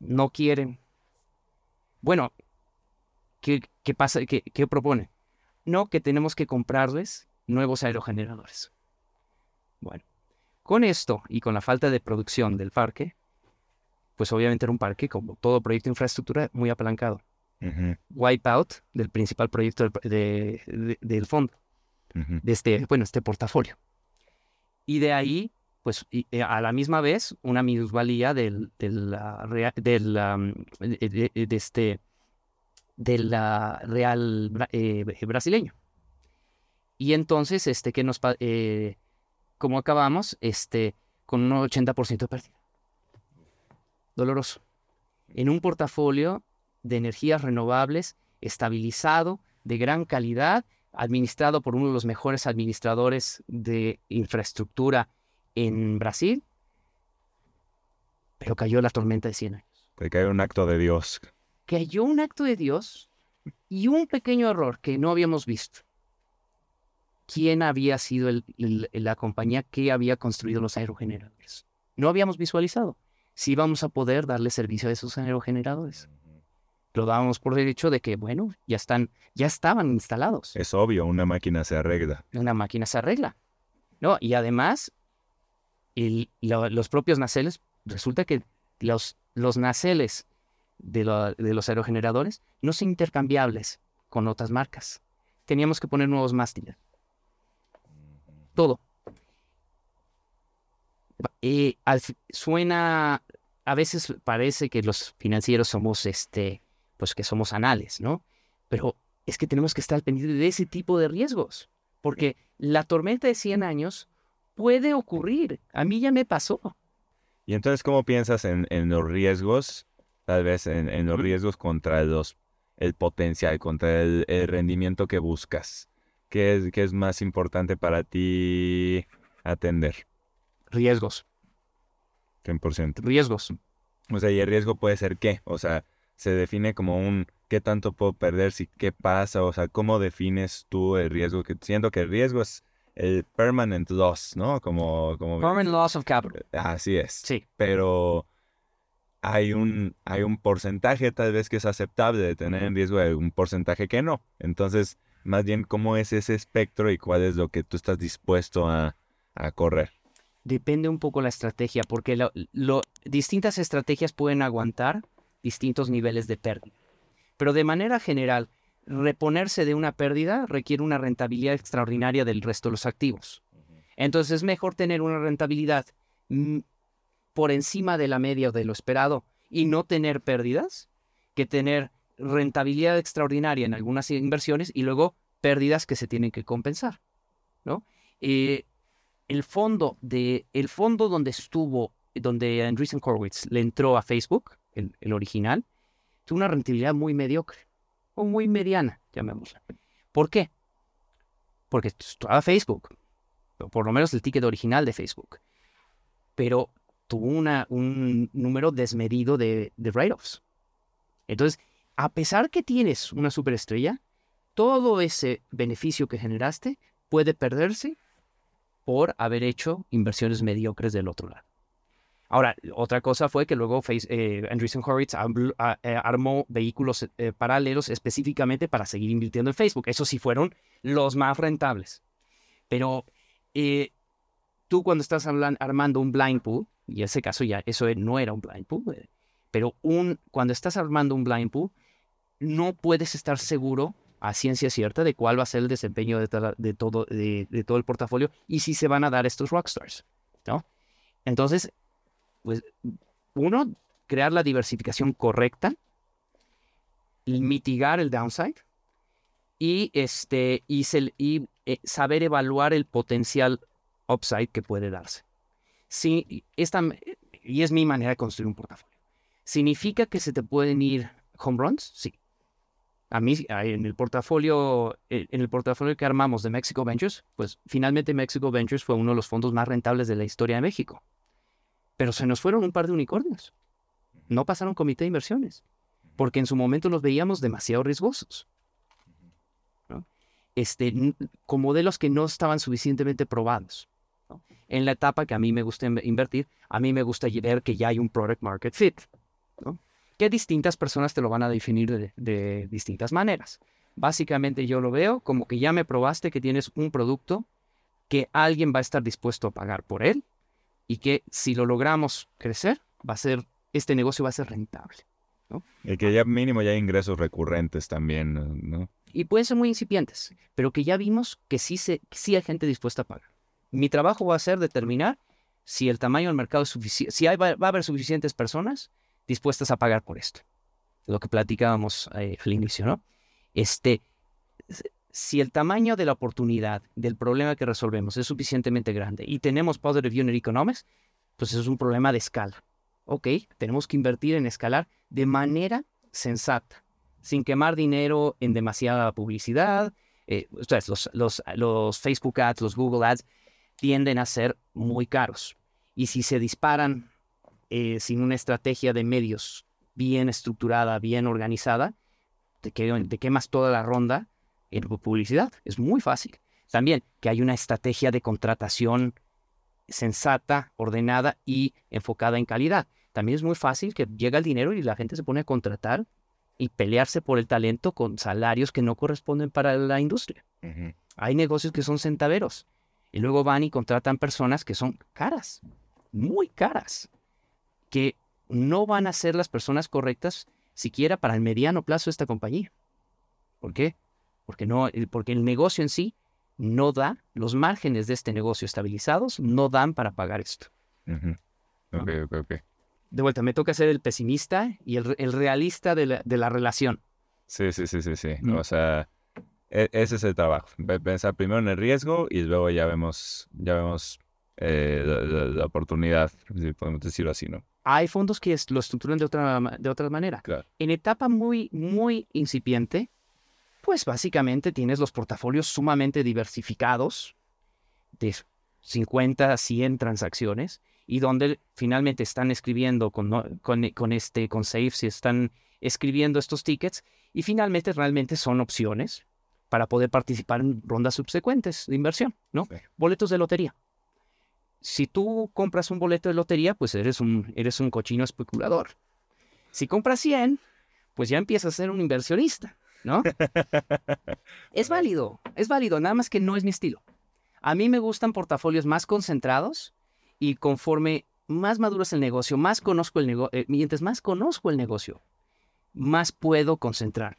[SPEAKER 2] No quieren. Bueno, ¿qué, qué pasa? ¿Qué, qué proponen? No, que tenemos que comprarles nuevos aerogeneradores. Bueno, con esto y con la falta de producción del parque, pues obviamente era un parque, como todo proyecto de infraestructura, muy apalancado.
[SPEAKER 1] ujú,
[SPEAKER 2] Wipeout del principal proyecto del, de- de- del fondo de este, bueno, este portafolio. Y de ahí, pues y, eh, a la misma vez, una minusvalía del, del, del, de este, del real bra- eh, brasileño. Y entonces, este, que nos, eh, como acabamos, este, con un 80% de pérdida. Doloroso. En un portafolio de energías renovables estabilizado, de gran calidad, administrado por uno de los mejores administradores de infraestructura en Brasil, pero cayó la tormenta de 100 años.
[SPEAKER 1] Que caiga un acto de Dios.
[SPEAKER 2] Cayó un acto de Dios y un pequeño error que no habíamos visto. ¿Quién había sido el- el- la compañía que había construido los aerogeneradores? No habíamos visualizado si íbamos a poder darle servicio a esos aerogeneradores. Lo dábamos por derecho de que, bueno, ya están, ya estaban instalados.
[SPEAKER 1] Es obvio, una máquina se arregla.
[SPEAKER 2] una máquina se arregla. ¿no? Y además, lo- los propios naceles, resulta que los, los naceles de, lo- de los aerogeneradores no son intercambiables con otras marcas. Teníamos que poner nuevos mástiles. Todo. Eh, al suena, a veces parece que los financieros somos, este, pues que somos anales, ¿no? Pero es que tenemos que estar al pendiente de ese tipo de riesgos, porque la tormenta de 100 años puede ocurrir. A mí ya me pasó.
[SPEAKER 1] Y entonces, ¿cómo piensas en, en los riesgos? Tal vez en, en los riesgos contra los, el potencial, contra el, el rendimiento que buscas. ¿Qué es, qué es más importante para ti atender?
[SPEAKER 2] Riesgos,
[SPEAKER 1] 100%.
[SPEAKER 2] riesgos.
[SPEAKER 1] O sea, ¿y el riesgo puede ser qué? O sea, se define como un ¿qué tanto puedo perder? Si, ¿Qué pasa? O sea, ¿cómo defines tú el riesgo? Que, siento que el riesgo es el permanent loss, ¿no? Como... como
[SPEAKER 2] Permanent loss of capital.
[SPEAKER 1] así es.
[SPEAKER 2] Sí.
[SPEAKER 1] pero hay un, hay un porcentaje tal vez que es aceptable de tener en riesgo y un porcentaje que no. Entonces, más bien, ¿cómo es ese espectro y cuál es lo que tú estás dispuesto a, a correr?
[SPEAKER 2] Depende un poco la estrategia, porque lo- lo- distintas estrategias pueden aguantar distintos niveles de pérdida. Pero de manera general, reponerse de una pérdida requiere una rentabilidad extraordinaria del resto de los activos. Entonces es mejor tener una rentabilidad mm, por encima de la media o de lo esperado y no tener pérdidas que tener rentabilidad extraordinaria en algunas inversiones y luego pérdidas que se tienen que compensar. ¿no? Eh, el fondo de el fondo donde estuvo donde Andreessen Horowitz le entró a Facebook el, el original tuvo una rentabilidad muy mediocre o muy mediana llamémosla ¿por qué? porque estaba Facebook por lo menos el ticket original de Facebook pero tuvo una, un número desmedido de, de write-offs entonces a pesar que tienes una superestrella todo ese beneficio que generaste puede perderse por haber hecho inversiones mediocres del otro lado. Ahora, otra cosa fue que luego face, eh, Andreessen Horowitz eh, armó vehículos eh, paralelos específicamente para seguir invirtiendo en Facebook. Esos sí fueron los más rentables. Pero eh, tú cuando estás armando un blind pool, y en ese caso ya eso no era un blind pool, pero un, cuando estás armando un blind pool, no puedes estar seguro a ciencia cierta de cuál va a ser el desempeño de, todo, de, todo el portafolio y si se van a dar estos rockstars, ¿no? Entonces, pues, uno, crear la diversificación correcta, mitigar el downside y, este, y, y eh, saber evaluar el potencial upside que puede darse. Sí, esta, y es mi manera de construir un portafolio. ¿Significa que se te pueden ir home runs? Sí a mí en el portafolio eh, en el portafolio que armamos de Mexico Ventures, pues finalmente Mexico Ventures fue uno de los fondos más rentables de la historia de México. Pero se nos fueron un par de unicornios. No pasaron comité de inversiones, porque en su momento los veíamos demasiado riesgosos. Este, con modelos que no estaban suficientemente probados. En la etapa que a mí me gusta invertir, a mí me gusta ver que ya hay un product market fit. ¿no? que distintas personas te lo van a definir de, distintas maneras. Básicamente yo lo veo como que ya me probaste que tienes un producto que alguien va a estar dispuesto a pagar por él y que si lo logramos crecer, va a ser, este negocio va a ser rentable. ¿no?
[SPEAKER 1] Y que ya mínimo ya hay ingresos recurrentes también, ¿no?
[SPEAKER 2] Y pueden ser muy incipientes, pero que ya vimos que sí, se, sí hay gente dispuesta a pagar. Mi trabajo va a ser determinar si el tamaño del mercado es suficiente, si hay, va, a haber suficientes personas dispuestas a pagar por esto. Lo que platicábamos eh, al inicio, ¿no? Este, si el tamaño de la oportunidad, del problema que resolvemos es suficientemente grande y tenemos Positive Unit Economics, pues es un problema de escala. Ok, tenemos que invertir en escalar de manera sensata, sin quemar dinero en demasiada publicidad. Eh, los, los, los Facebook Ads, los Google Ads tienden a ser muy caros. Y si se disparan eh, sin una estrategia de medios bien estructurada, bien organizada, te, quemas toda la ronda en publicidad. Es muy fácil. También que hay una estrategia de contratación sensata, ordenada y enfocada en calidad. También es muy fácil que llega el dinero y la gente se pone a contratar y pelearse por el talento con salarios que no corresponden para la industria. Hay negocios que son centaveros y luego van y contratan personas que son caras, muy caras que no van a ser las personas correctas siquiera para el mediano plazo de esta compañía. ¿Por qué? Porque, no, porque el negocio en sí no da, los márgenes de este negocio estabilizados no dan para pagar esto.
[SPEAKER 1] Ok, ok, ok.
[SPEAKER 2] De vuelta, me toca ser el pesimista y el, realista de la, relación.
[SPEAKER 1] Sí, sí, sí, sí, sí. Mm. O sea, e, ese es el trabajo. Pensar primero en el riesgo y luego ya vemos, ya vemos eh, la, oportunidad, si podemos decirlo así, ¿no?
[SPEAKER 2] Hay fondos que lo estructuran de otra, de otra manera. En etapa muy, muy incipiente, pues básicamente tienes los portafolios sumamente diversificados de 50 a 100 transacciones y donde finalmente están escribiendo con, con, con, este, con Safe, están escribiendo estos tickets y finalmente realmente son opciones para poder participar en rondas subsecuentes de inversión, ¿no? Boletos de lotería si tú compras un boleto de lotería, pues eres un, eres un cochino especulador. Si compras 100, pues ya empiezas a ser un inversionista, ¿no? es válido, es válido, nada más que no es mi estilo. A mí me gustan portafolios más concentrados y conforme más maduro es el negocio, más conozco el negocio, eh, mientras más conozco el negocio, más puedo concentrar.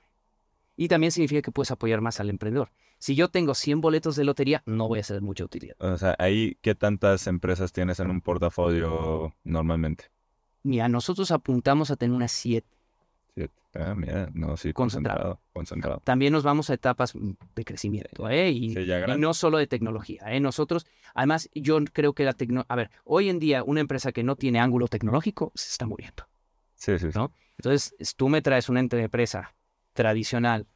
[SPEAKER 2] Y también significa que puedes apoyar más al emprendedor. Si yo tengo 100 boletos de lotería, no voy a ser de mucha utilidad.
[SPEAKER 1] O sea, ahí, ¿qué tantas empresas tienes en un portafolio normalmente?
[SPEAKER 2] Mira, nosotros apuntamos a tener unas 7.
[SPEAKER 1] Ah, mira, no, sí,
[SPEAKER 2] Concentrado.
[SPEAKER 1] concentrado. Concentrado.
[SPEAKER 2] También nos vamos a etapas mm, de crecimiento, ¿eh? Y,
[SPEAKER 1] Sí,
[SPEAKER 2] y no solo de tecnología, ¿eh? Nosotros, además, yo creo que la tecnología... A ver, hoy en día una empresa que no tiene ángulo tecnológico se está muriendo.
[SPEAKER 1] Sí, sí.
[SPEAKER 2] Entonces, tú me traes una empresa tradicional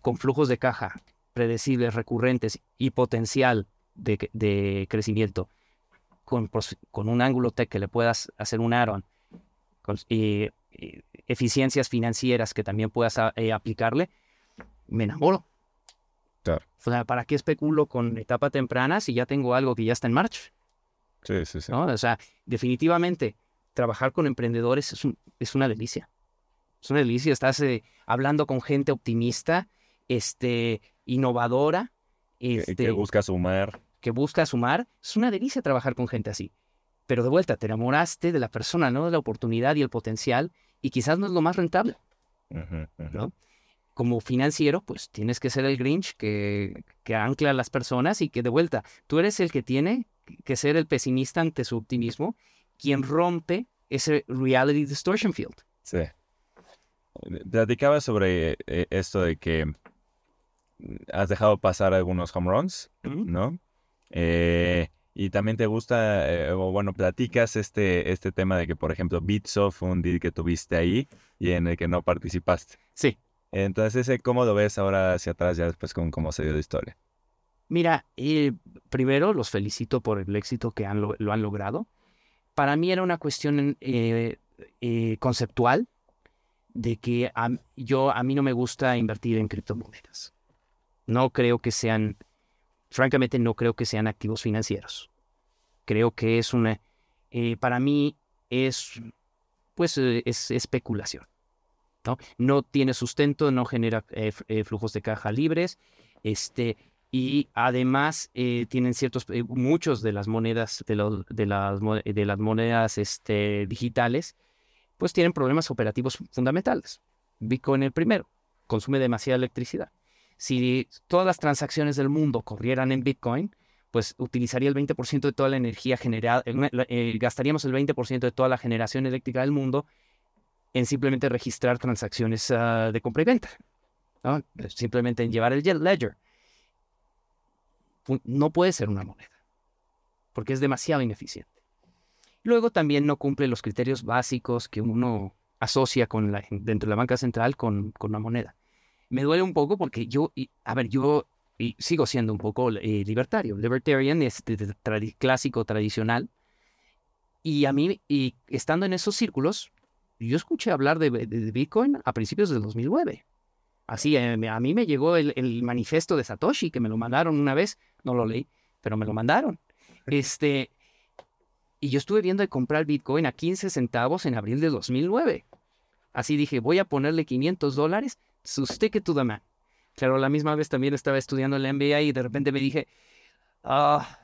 [SPEAKER 2] con flujos de caja predecibles, recurrentes y potencial de, crecimiento, con, con un ángulo tech que le puedas hacer un con eh, eh, eficiencias financieras que también puedas a- eh, aplicarle, me enamoro.
[SPEAKER 1] Claro.
[SPEAKER 2] O sea, ¿para qué especulo con etapa temprana si ya tengo algo que ya está en marcha?
[SPEAKER 1] Sí, sí, sí.
[SPEAKER 2] ¿no? O sea, definitivamente trabajar con emprendedores es, un- es una delicia. Es una delicia. Estás eh, hablando con gente optimista, este, innovadora,
[SPEAKER 1] Que-
[SPEAKER 2] este,
[SPEAKER 1] que busca sumar.
[SPEAKER 2] que busca sumar. Es una delicia trabajar con gente así. Pero de vuelta, te enamoraste de la persona, ¿no? De la oportunidad y el potencial. Y quizás no es lo más rentable. ¿no? Como financiero, pues tienes que ser el Grinch que, que ancla a las personas y que de vuelta, tú eres el que tiene que ser el pesimista ante su optimismo, quien rompe ese reality distortion field.
[SPEAKER 1] Sí. Platicaba sobre eh, esto de que mm, has dejado pasar algunos home runs, ¿no? Eh, y también te gusta, eh, o bueno, platicas este, este tema de que, por ejemplo, Bitso fue un deal que tuviste ahí y en el que no participaste.
[SPEAKER 2] Sí.
[SPEAKER 1] Entonces, ese, ¿cómo lo ves ahora hacia atrás ya después con cómo se dio la historia?
[SPEAKER 2] Mira, eh, primero los felicito por el éxito que han lo, lo han logrado. Para mí era una cuestión eh, eh, conceptual de que a, yo a mí no me gusta invertir en criptomonedas. No creo que sean, francamente no creo que sean activos financieros. Creo que es una, eh, para mí es, pues eh, es especulación. ¿no? no tiene sustento, no genera eh, flujos de caja libres, este, y además tienen ciertos, muchos de las monedas, de, de las, de las monedas este, digitales, pues tienen problemas operativos fundamentales. Bitcoin el primero, consume demasiada electricidad. Si todas las transacciones del mundo corrieran en Bitcoin, pues utilizaría el 20% de toda la energía generada, eh, eh, gastaríamos el 20% de toda la generación eléctrica del mundo en simplemente registrar transacciones ah, de compra y venta. ¿no? Simplemente en llevar el ledger. No puede ser una moneda, porque es demasiado ineficiente. Luego también no cumple los criterios básicos que uno asocia con la, dentro de la banca central con, con una moneda. Me duele un poco porque yo, y- a ver, yo y sigo siendo un poco eh, libertario, libertarian, es de- de tradi- clásico, tradicional. Y a mí, y estando en esos círculos, yo escuché hablar de, Bitcoin a principios del 2009. Así, eh, a mí me llegó el, el manifiesto de Satoshi, que me lo mandaron una vez, no lo leí, pero me lo mandaron. Este, y yo estuve viendo de comprar Bitcoin a 15 centavos en abril de 2009. Así dije, voy a ponerle 500 dólares, so stick it to the man. Claro, la misma vez también estaba estudiando la MBA y de repente me dije, ah,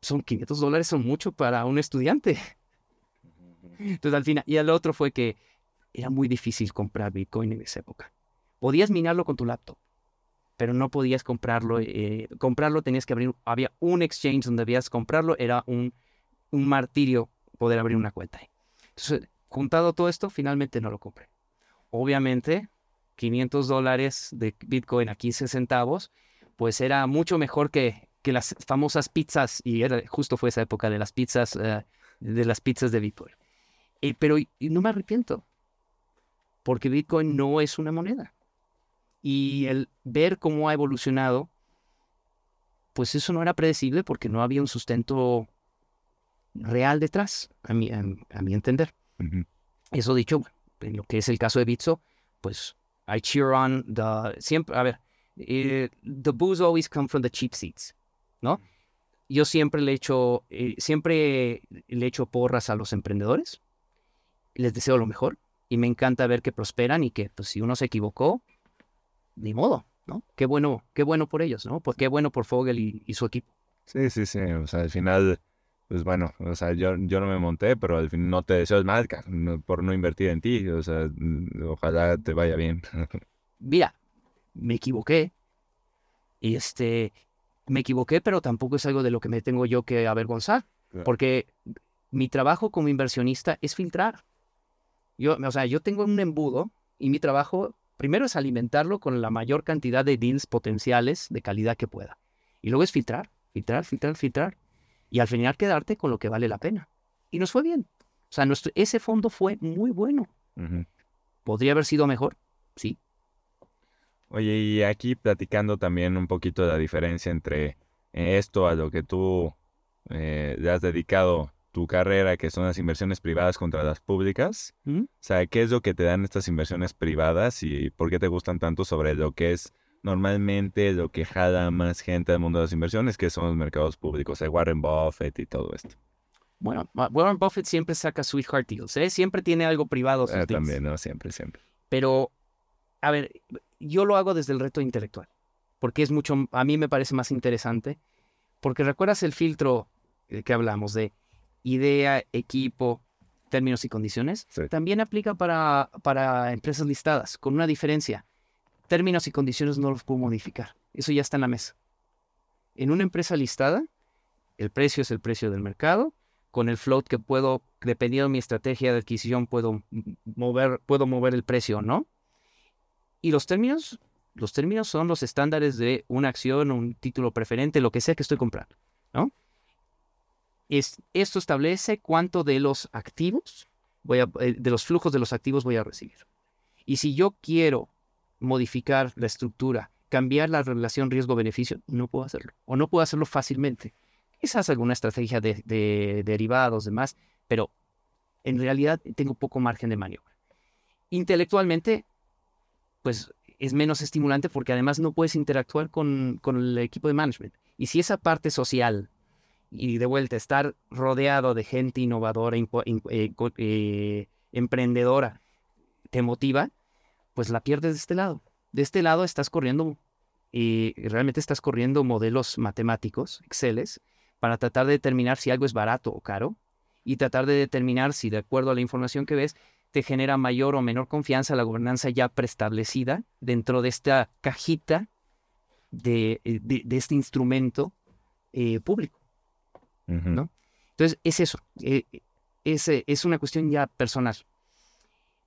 [SPEAKER 2] son 500 dólares, son mucho para un estudiante. Entonces al final, y el otro fue que era muy difícil comprar Bitcoin en esa época. Podías minarlo con tu laptop, pero no podías comprarlo. eh, comprarlo tenías que abrir, había un exchange donde debías comprarlo, era un, un martirio poder abrir una cuenta. Entonces, juntado todo esto, finalmente no lo compré. Obviamente, 500 dólares de Bitcoin a 15 centavos, pues era mucho mejor que, que las famosas pizzas, y era, justo fue esa época de las pizzas, eh, de las pizzas de Bitcoin. Eh, pero y- no me arrepiento, porque Bitcoin no es una moneda. Y el ver cómo ha evolucionado, pues eso no era predecible porque no había un sustento real detrás, a mi, a, a mi entender.
[SPEAKER 1] Ujú.
[SPEAKER 2] Eso dicho, en lo que es el caso de Bitso, pues I cheer on the... Siempre, a ver, eh, the booze always come from the cheap seats, ¿no? Yo siempre le echo, eh, siempre le echo porras a los emprendedores, les deseo lo mejor y me encanta ver que prosperan y que pues si uno se equivocó, ni modo, ¿no? Qué bueno, qué bueno por ellos, ¿no? Pues qué bueno por Fogel y, y su equipo.
[SPEAKER 1] Sí, sí, sí. O sea, al final, pues bueno, o sea, yo, yo no me monté, pero al fin no te deseo el mal no- por no invertir en ti. O sea, mm, ojalá te vaya bien.
[SPEAKER 2] Mira, me equivoqué. Y este, me equivoqué, pero tampoco es algo de lo que me tengo yo que avergonzar,
[SPEAKER 1] Claro.
[SPEAKER 2] porque mi trabajo como inversionista es filtrar. Yo, o sea, yo tengo un embudo y mi trabajo primero es alimentarlo con la mayor cantidad de deals potenciales de calidad que pueda. Y luego es filtrar, filtrar, filtrar, filtrar. Y al final quedarte con lo que vale la pena. Y nos fue bien. O sea, nuestro, ese fondo fue muy bueno. ¿Podría haber sido mejor? Sí.
[SPEAKER 1] Oye, y aquí platicando también un poquito de la diferencia entre esto a lo que tú eh, le has dedicado tu carrera, que son las inversiones privadas contra las públicas.
[SPEAKER 2] ¿Mm?
[SPEAKER 1] O sea, ¿qué es lo que te dan estas inversiones privadas y por qué te gustan tanto sobre lo que es normalmente lo que jala más gente al mundo de las inversiones, que son los mercados públicos, el Warren Buffett y todo esto?
[SPEAKER 2] Bueno, Warren Buffett siempre saca sweetheart deals, ¿eh? Siempre tiene algo privado. sus deals.
[SPEAKER 1] también, ¿no? Siempre, siempre.
[SPEAKER 2] Pero, a ver, yo lo hago desde el reto intelectual, porque es mucho, a mí me parece más interesante, porque recuerdas el filtro eh, que hablamos de idea, equipo, términos y condiciones,
[SPEAKER 1] Sí.
[SPEAKER 2] también aplica para, para empresas listadas, con una diferencia. Términos y condiciones no los puedo modificar, eso ya está en la mesa. En una empresa listada, el precio es el precio del mercado, con el float que puedo, dependiendo de mi estrategia de adquisición, puedo mover, puedo mover el precio, ¿no? Y los términos, los términos son los estándares de una acción, un título preferente, lo que sea que estoy comprando, ¿no? Es, esto establece cuánto de los activos, voy a, eh, de los flujos de los activos voy a recibir. Y si yo quiero modificar la estructura, cambiar la relación riesgo-beneficio, no puedo hacerlo. O no puedo hacerlo fácilmente. Quizás alguna estrategia de, de derivados, demás, pero en realidad tengo poco margen de maniobra. Intelectualmente, pues es menos estimulante porque además no puedes interactuar con, el equipo de management. Y si esa parte social y de vuelta estar rodeado de gente innovadora, eh, eh, emprendedora, te motiva, pues la pierdes de este lado. De este lado estás corriendo, y realmente estás corriendo modelos matemáticos, Exceles, para tratar de determinar si algo es barato o caro y tratar de determinar si de acuerdo a la información que ves te genera mayor o menor confianza la gobernanza ya preestablecida dentro de esta cajita de, eh, de- de este instrumento eh, público. ¿no? Entonces, es eso, eh, es, es una cuestión ya personal.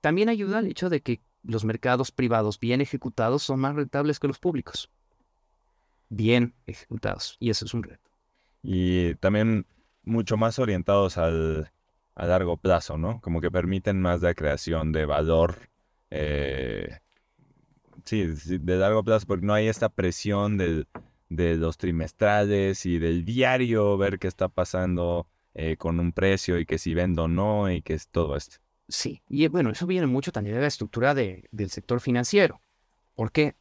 [SPEAKER 2] También ayuda el hecho de que los mercados privados bien ejecutados son más rentables que los públicos. Bien ejecutados. Y eso es un reto.
[SPEAKER 1] Y también mucho más orientados al, a largo plazo, ¿no? Como que permiten más la creación de valor, eh, sí, de largo plazo, porque no hay esta presión de los trimestrales y del diario, ver qué está pasando eh, con un precio y que si vendo o no y que es todo esto.
[SPEAKER 2] Sí, y eh, bueno, eso viene mucho también de la estructura de- del sector financiero. ¿Por qué?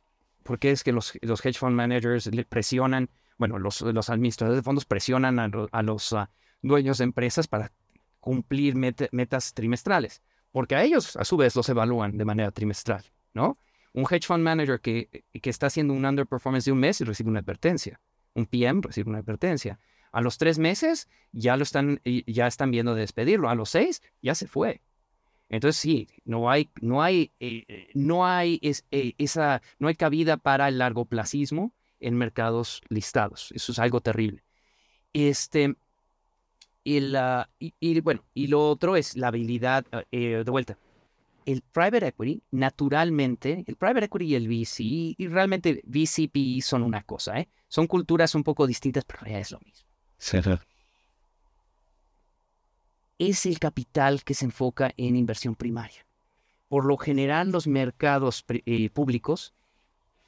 [SPEAKER 2] Porque es que los, los hedge fund managers le presionan, bueno, los, los administradores de fondos presionan a, a los ah, dueños de empresas para cumplir metas trimestrales, porque a ellos a su vez los evalúan de manera trimestral, ¿no? Un hedge fund manager que, que está haciendo un underperformance de un mes recibe una advertencia. Un PM recibe una advertencia. A los tres meses ya lo están, y- ya están viendo de despedirlo. A los seis ya se fue. Entonces sí, no hay, no hay, eh, eh, no hay eh, esa, no hay cabida para el largoplacismo en mercados listados. Eso es algo terrible. Este, y, y, y, bueno, y lo otro es la habilidad, eh, de vuelta. El private equity, naturalmente, el private equity y el VC, y realmente VCP son una cosa, ¿eh? Son culturas un poco distintas, pero ya es lo mismo. Es el capital que se enfoca en inversión primaria. Por lo general, los mercados eh, públicos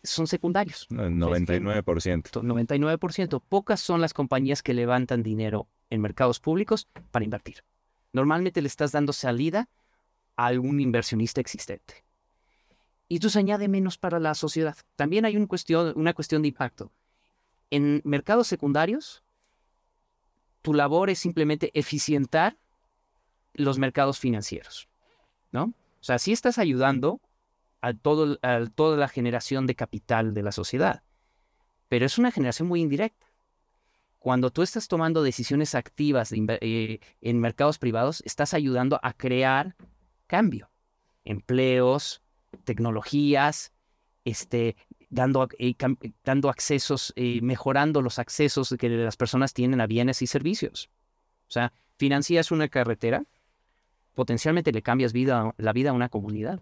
[SPEAKER 2] son secundarios.
[SPEAKER 1] No, el 99%.
[SPEAKER 2] To- 99%. Pocas son las compañías que levantan dinero en mercados públicos para invertir. Normalmente le estás dando salida a algún inversionista existente. Y esto se añade menos para la sociedad. También hay un cuestión, una cuestión de impacto. En mercados secundarios, tu labor es simplemente eficientar los mercados financieros, ¿no? O sea, sí estás ayudando a, todo, a toda la generación de capital de la sociedad, pero es una generación muy indirecta. Cuando tú estás tomando decisiones activas eh, en mercados privados, estás ayudando a crear cambio, empleos, tecnologías, este, dando, eh, dando accesos, eh, mejorando los accesos que las personas tienen a bienes y servicios. O sea, financias una carretera, potencialmente le cambias vida, la vida a una comunidad.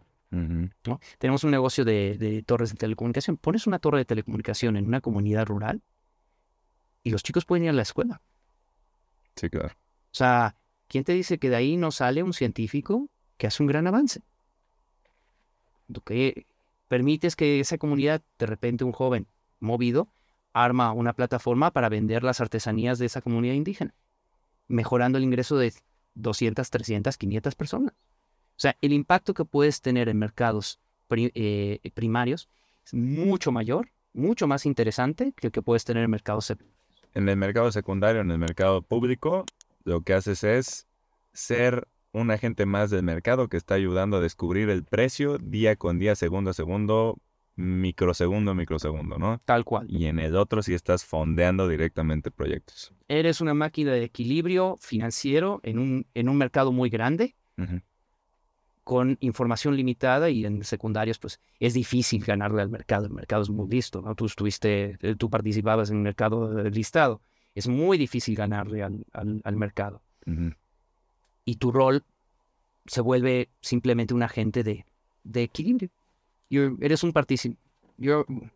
[SPEAKER 2] Tenemos un negocio de, de torres de telecomunicación. Pones una torre de telecomunicación en una comunidad rural y los chicos pueden ir a la escuela.
[SPEAKER 1] Sí, claro.
[SPEAKER 2] O sea, ¿quién te dice que de ahí no sale un científico que hace un gran avance? Que permites que esa comunidad, de repente un joven movido, arma una plataforma para vender las artesanías de esa comunidad indígena, mejorando el ingreso de 200, 300, 500 personas. O sea, el impacto que puedes tener en mercados eh, primarios es mucho mayor, mucho más interesante que el que puedes tener en mercados secundarios.
[SPEAKER 1] En el mercado secundario, en el mercado público, lo que haces es ser un agente más del mercado que está ayudando a descubrir el precio día con día, segundo a segundo, microsegundo a microsegundo, ¿no?
[SPEAKER 2] Tal cual.
[SPEAKER 1] Y en el otro sí estás fondeando directamente proyectos.
[SPEAKER 2] Eres una máquina de equilibrio financiero en un, en un mercado muy grande, con información limitada y en secundarios, pues es difícil ganarle al mercado. El mercado es muy listo, ¿no? Tú estuviste, eh, tú participabas en el mercado listado. Es muy difícil ganarle al, al- al mercado. Y tu rol se vuelve simplemente un agente de, de equilibrio. You're- eres, un partici- you're-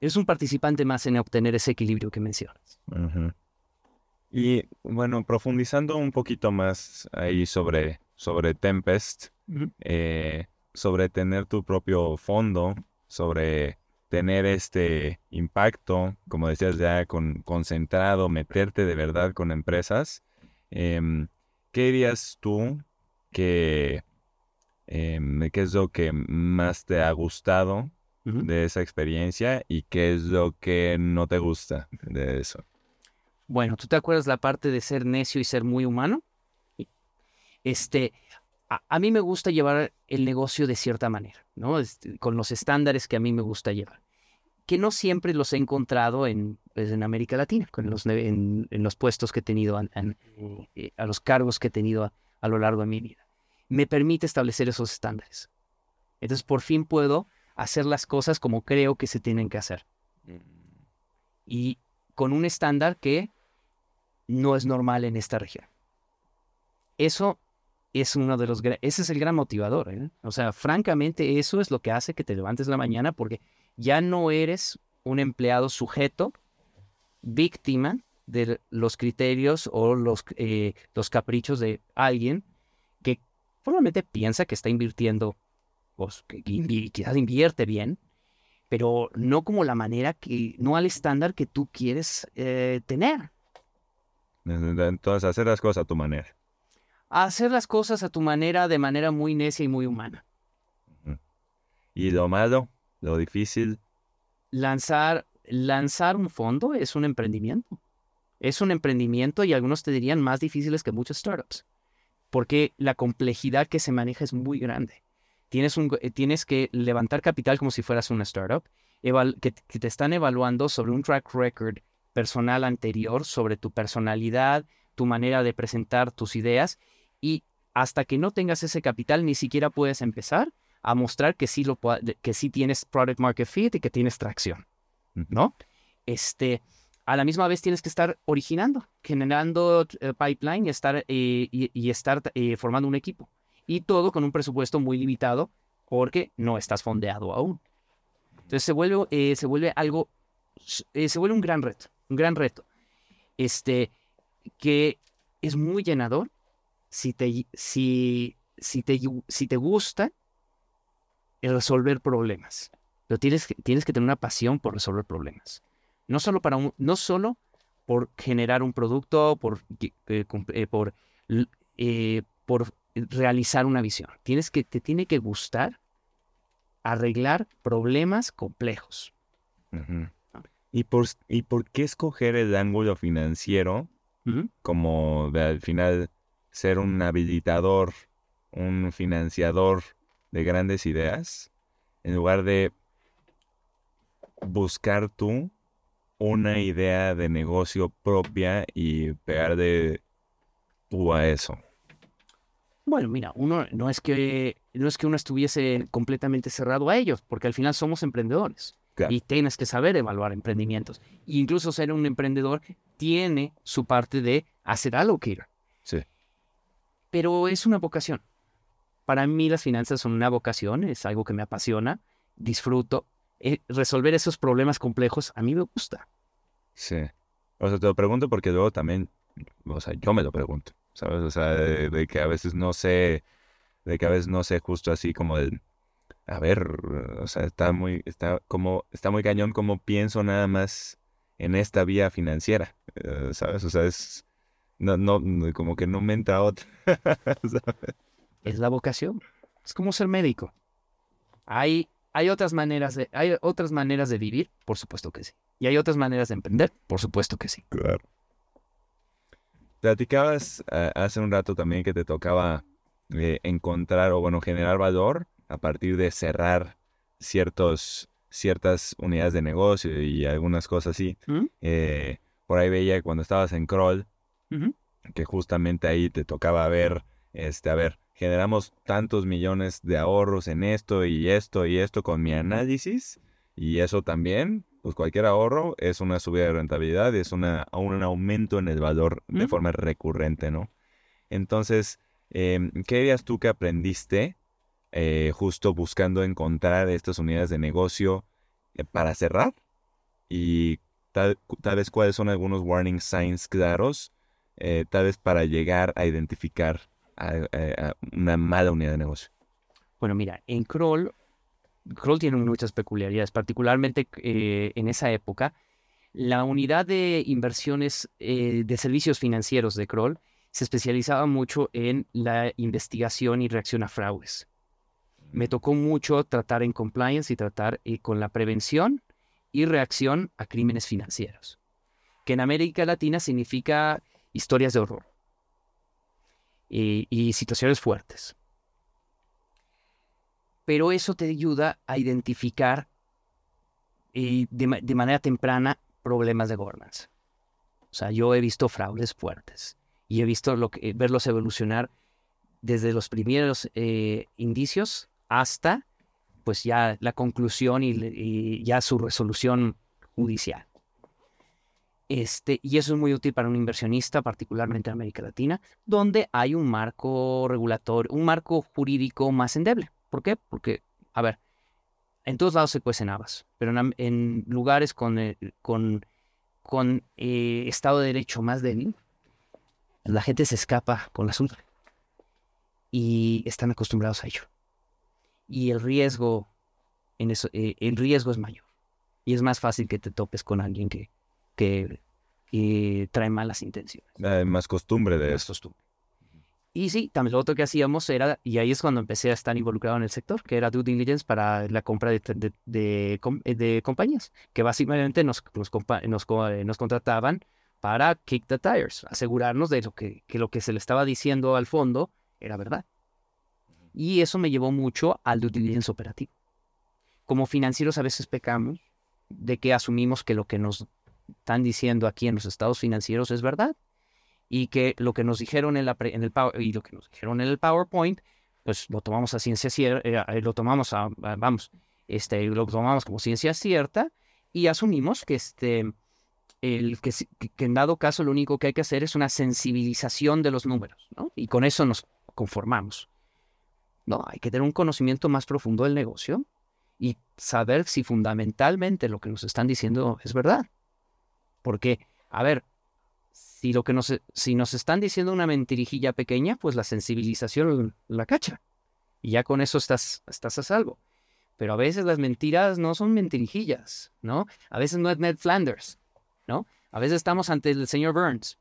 [SPEAKER 2] eres un participante más en obtener ese equilibrio que mencionas.
[SPEAKER 1] Y bueno, profundizando un poquito más ahí sobre, sobre Tempest, eh, sobre tener tu propio fondo, sobre tener este impacto, como decías ya, con, concentrado, meterte de verdad con empresas, em, ¿qué dirías tú que, em, qué es lo que más te ha gustado de esa experiencia y qué es lo que no te gusta de eso?
[SPEAKER 2] Bueno, ¿tú te acuerdas la parte de ser necio y ser muy humano? Este, a, a mí me gusta llevar el negocio de cierta manera, ¿no? Este, con los estándares que a mí me gusta llevar, que no siempre los he encontrado en, pues, en América Latina, con los, en, en los puestos que he tenido, an- eh, a los cargos que he tenido a lo largo de mi vida. Me permite establecer esos estándares. Entonces, por fin puedo hacer las cosas como creo que se tienen que hacer y con un estándar que no es normal en esta región. Eso es uno de los ese es el gran motivador, ¿eh? O sea, francamente eso es lo que hace que te levantes la mañana porque ya no eres un empleado sujeto, víctima de los criterios o los, eh, los caprichos de alguien probablemente piensa que está invirtiendo, pues, que invi- quizás invierte bien, pero no como la manera que, no al estándar que tú quieres eh, tener.
[SPEAKER 1] Entonces, hacer las cosas a tu manera.
[SPEAKER 2] Hacer las cosas a tu manera, de manera muy necia y muy humana.
[SPEAKER 1] Y lo malo, lo difícil,
[SPEAKER 2] Lanzar, lanzar un fondo es un emprendimiento. Es un emprendimiento y algunos te dirían más difíciles que muchas startups. Porque la complejidad que se maneja es muy grande. Tienes, un, eh, tienes que levantar capital como si fueras una startup, que, que te están evaluando sobre un track record personal anterior, sobre tu personalidad, tu manera de presentar tus ideas, y hasta que no tengas ese capital ni siquiera puedes empezar a mostrar que sí, lo, pua- de- que sí tienes product market fit y que tienes tracción. ¿no? Este, a la misma vez tienes que estar originando, generando eh, pipeline y estar, eh, y, estar eh, formando un equipo. Y todo con un presupuesto muy limitado porque no estás fondeado aún. Entonces se vuelve, se vuelve algo, se vuelve un gran reto, un gran reto. Este, que es muy llenador si te, si, si te, si te gusta resolver problemas. Pero tienes, tienes que tener una pasión por resolver problemas. No solo, para un- no solo por generar un producto, por, eh, eh, por, eh, por realizar una visión. Tienes que, te tiene que gustar arreglar problemas complejos.
[SPEAKER 1] Ujú. ¿Y por, ¿Y por qué escoger el ángulo financiero como de al final ser un habilitador, un financiador de grandes ideas, en lugar de buscar tú una idea de negocio propia y pegarle tú a eso?
[SPEAKER 2] Bueno, mira, uno no es que no es que uno estuviese completamente cerrado a ellos, porque al final somos emprendedores.
[SPEAKER 1] Claro.
[SPEAKER 2] Y tienes que saber evaluar emprendimientos. incluso ser un emprendedor tiene su parte de hacer allocator.
[SPEAKER 1] Sí.
[SPEAKER 2] Pero es una vocación. Para mí las finanzas son una vocación, es algo que me apasiona, disfruto. Eh, resolver esos problemas complejos a mí me gusta.
[SPEAKER 1] Sí. O sea, te lo pregunto porque luego también, o sea, yo me lo pregunto, ¿sabes? O sea, de, de que a veces no sé, de que a veces no sé justo así como el, a ver, o sea, está muy, está como, está muy cañón como pienso nada más en esta vía financiera, eh, ¿sabes? O sea, es, no, no, no, como que no me entra otra, ¿sabes?
[SPEAKER 2] Es la vocación. Es como ser médico. Hay, hay, otras maneras de, hay otras maneras de vivir, por supuesto que sí. Y hay otras maneras de emprender, por supuesto que sí.
[SPEAKER 1] Claro. Platicabas eh, hace un rato también que te tocaba eh, encontrar o, bueno, generar valor a partir de cerrar ciertos, ciertas unidades de negocio y algunas cosas así.
[SPEAKER 2] ¿Mm?
[SPEAKER 1] Eh, por ahí veía cuando estabas en Kroll, que justamente ahí te tocaba ver, este, a ver, generamos tantos millones de ahorros en esto y esto y esto con mi análisis y eso también, pues cualquier ahorro es una subida de rentabilidad, es una, un aumento en el valor de forma recurrente, ¿no? Entonces, em, ¿qué dirías tú que aprendiste eh, justo buscando encontrar estas unidades de negocio eh, para cerrar? Y tal, tal vez cuáles son algunos warning signs claros, eh, tal vez para llegar a identificar a, a- a una mala unidad de negocio.
[SPEAKER 2] Bueno, mira, en Kroll, Kroll tiene muchas peculiaridades, particularmente eh, en esa época. La unidad de inversiones eh, de servicios financieros de Kroll se especializaba mucho en la investigación y reacción a fraudes. Me tocó mucho tratar en compliance y tratar eh, con la prevención y reacción a crímenes financieros, que en América Latina significa historias de horror y- y situaciones fuertes pero eso te ayuda a identificar eh, de, ma- de manera temprana problemas de governance. O sea, yo he visto fraudes fuertes y he visto lo que, verlos evolucionar desde los primeros eh, indicios hasta pues ya la conclusión y, y ya su resolución judicial. Este, y eso es muy útil para un inversionista, particularmente en América Latina, donde hay un marco regulatorio, un marco jurídico más endeble. ¿Por qué? Porque, a ver, en todos lados se cuecen habas, pero en, lugares con, eh, con, con eh, Estado de Derecho más débil, la gente se escapa con la suya y están acostumbrados a ello. Y el riesgo, en eso, eh, el riesgo es mayor. Y es más fácil que te topes con alguien que, que, que trae malas intenciones.
[SPEAKER 1] Hay más costumbre de
[SPEAKER 2] Más
[SPEAKER 1] esto.
[SPEAKER 2] costumbre. Y sí, también lo otro que hacíamos era, y ahí es cuando empecé a estar involucrado en el sector, que era due diligence para la compra de, de, de eh, de compañías, que básicamente nos, nos, nos, eh, nos contrataban para kick the tires, asegurarnos de lo que, que lo que se le estaba diciendo al fondo era verdad. Y eso me llevó mucho al due diligence operativo. Como financieros a veces pecamos de que asumimos que lo que nos están diciendo aquí en los estados financieros es verdad y que lo que nos dijeron en, la pre- en el y lo que nos dijeron en el PowerPoint, pues lo tomamos a ciencia cierta, lo tomamos a, a- vamos, este, lo tomamos como ciencia cierta y asumimos que este, el que en dado caso lo único que hay que hacer es una sensibilización de los números, ¿no? Y con eso nos conformamos. No, hay que tener un conocimiento más profundo del negocio y saber si fundamentalmente lo que nos están diciendo es verdad. Porque, a ver, si lo que nos, si nos están diciendo una mentirijilla pequeña, pues la sensibilización la cacha. Y ya con eso estás, estás a salvo. Pero a veces las mentiras no son mentirijillas, ¿no? A veces no es Ned Flanders, ¿no? A veces estamos ante el señor Burns.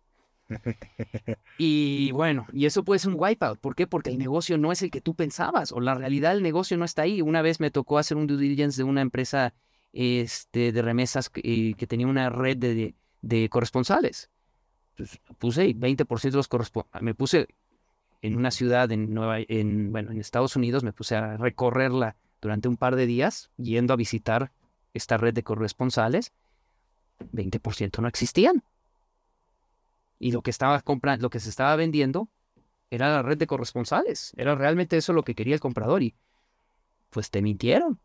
[SPEAKER 2] Y bueno, y eso puede ser un wipeout. ¿Por qué? Porque el negocio no es el que tú pensabas, o la realidad del negocio no está ahí. Una vez me tocó hacer un due diligence de una empresa este, de remesas que, tenía una red de, de- corresponsales. Pues, puse 20% de los corresponsales. Me puse en una ciudad en, en, bueno, en Estados Unidos, me puse a recorrerla durante un par de días, yendo a visitar esta red de corresponsales. 20% no existían. Y lo que estaba comprando, lo que se estaba vendiendo era la red de corresponsales. Era realmente eso lo que quería el comprador y pues te mintieron.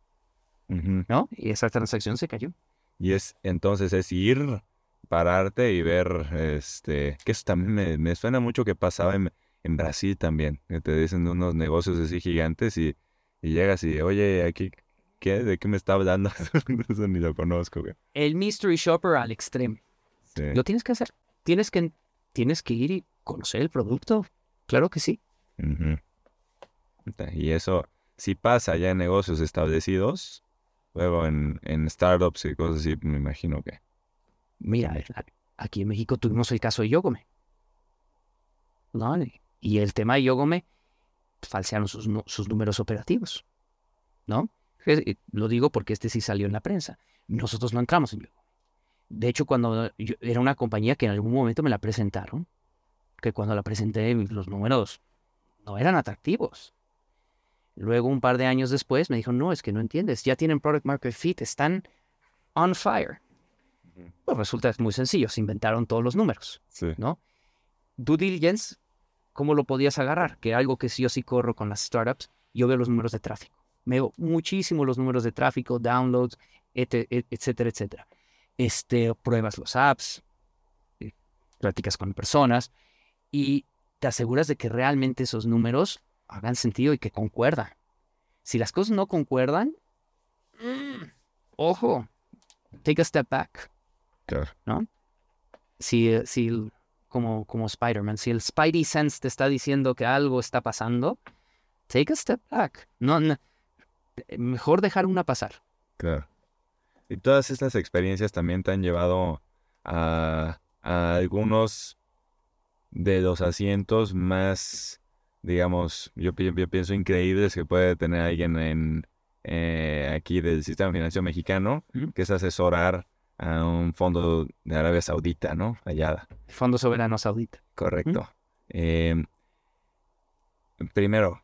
[SPEAKER 2] ¿No? Y esa transacción se cayó.
[SPEAKER 1] Y es entonces es ir, pararte y ver, este, que eso también me, me suena mucho que pasaba en, en Brasil también, que te dicen unos negocios así gigantes y, y llegas y, oye, aquí, ¿qué? ¿De qué me está hablando? eso ni lo conozco, güey.
[SPEAKER 2] El mystery shopper al extremo.
[SPEAKER 1] Sí.
[SPEAKER 2] Lo tienes que hacer. Tienes que, tienes que ir y conocer el producto. Claro que sí.
[SPEAKER 1] Y eso, si pasa ya en negocios establecidos, luego en, en startups y cosas así, me imagino que.
[SPEAKER 2] Mira, aquí en México tuvimos el caso de Yogome. ¿No? Y el tema de Yogome, falsearon sus, sus números operativos. ¿No? Lo digo porque este sí salió en la prensa. Nosotros no entramos en Yogome. De hecho, cuando yo- era una compañía que en algún momento me la presentaron, que cuando la presenté los números no eran atractivos. Luego, un par de años después, me dijo, no, es que no entiendes, ya tienen Product Market Fit, están on fire. Pues resulta es muy sencillo, se inventaron todos los números,
[SPEAKER 1] Sí.
[SPEAKER 2] ¿no? Due diligence, ¿cómo lo podías agarrar? Que algo que sí o sí corro con las startups, yo veo los números de tráfico. Veo muchísimo los números de tráfico, downloads, et- et- etcétera, etcétera. Este, pruebas los apps, eh, platicas con personas y te aseguras de que realmente esos números hagan sentido y que concuerdan. Si las cosas no concuerdan, mm, ojo, take a step back
[SPEAKER 1] Claro.
[SPEAKER 2] si, eh, si el- como, como Spider-Man, si el Spidey Sense te está diciendo que algo está pasando, take a step back. No, no, mejor dejar una pasar.
[SPEAKER 1] Claro. Y todas estas experiencias también te han llevado a, a algunos de los asientos más, digamos, yo, yo pienso increíbles que puede tener alguien en eh, aquí del sistema financiero mexicano, que es asesorar a un fondo de Arabia Saudita, ¿no? Allá.
[SPEAKER 2] Fondo Soberano Saudita.
[SPEAKER 1] Correcto. Eh, primero,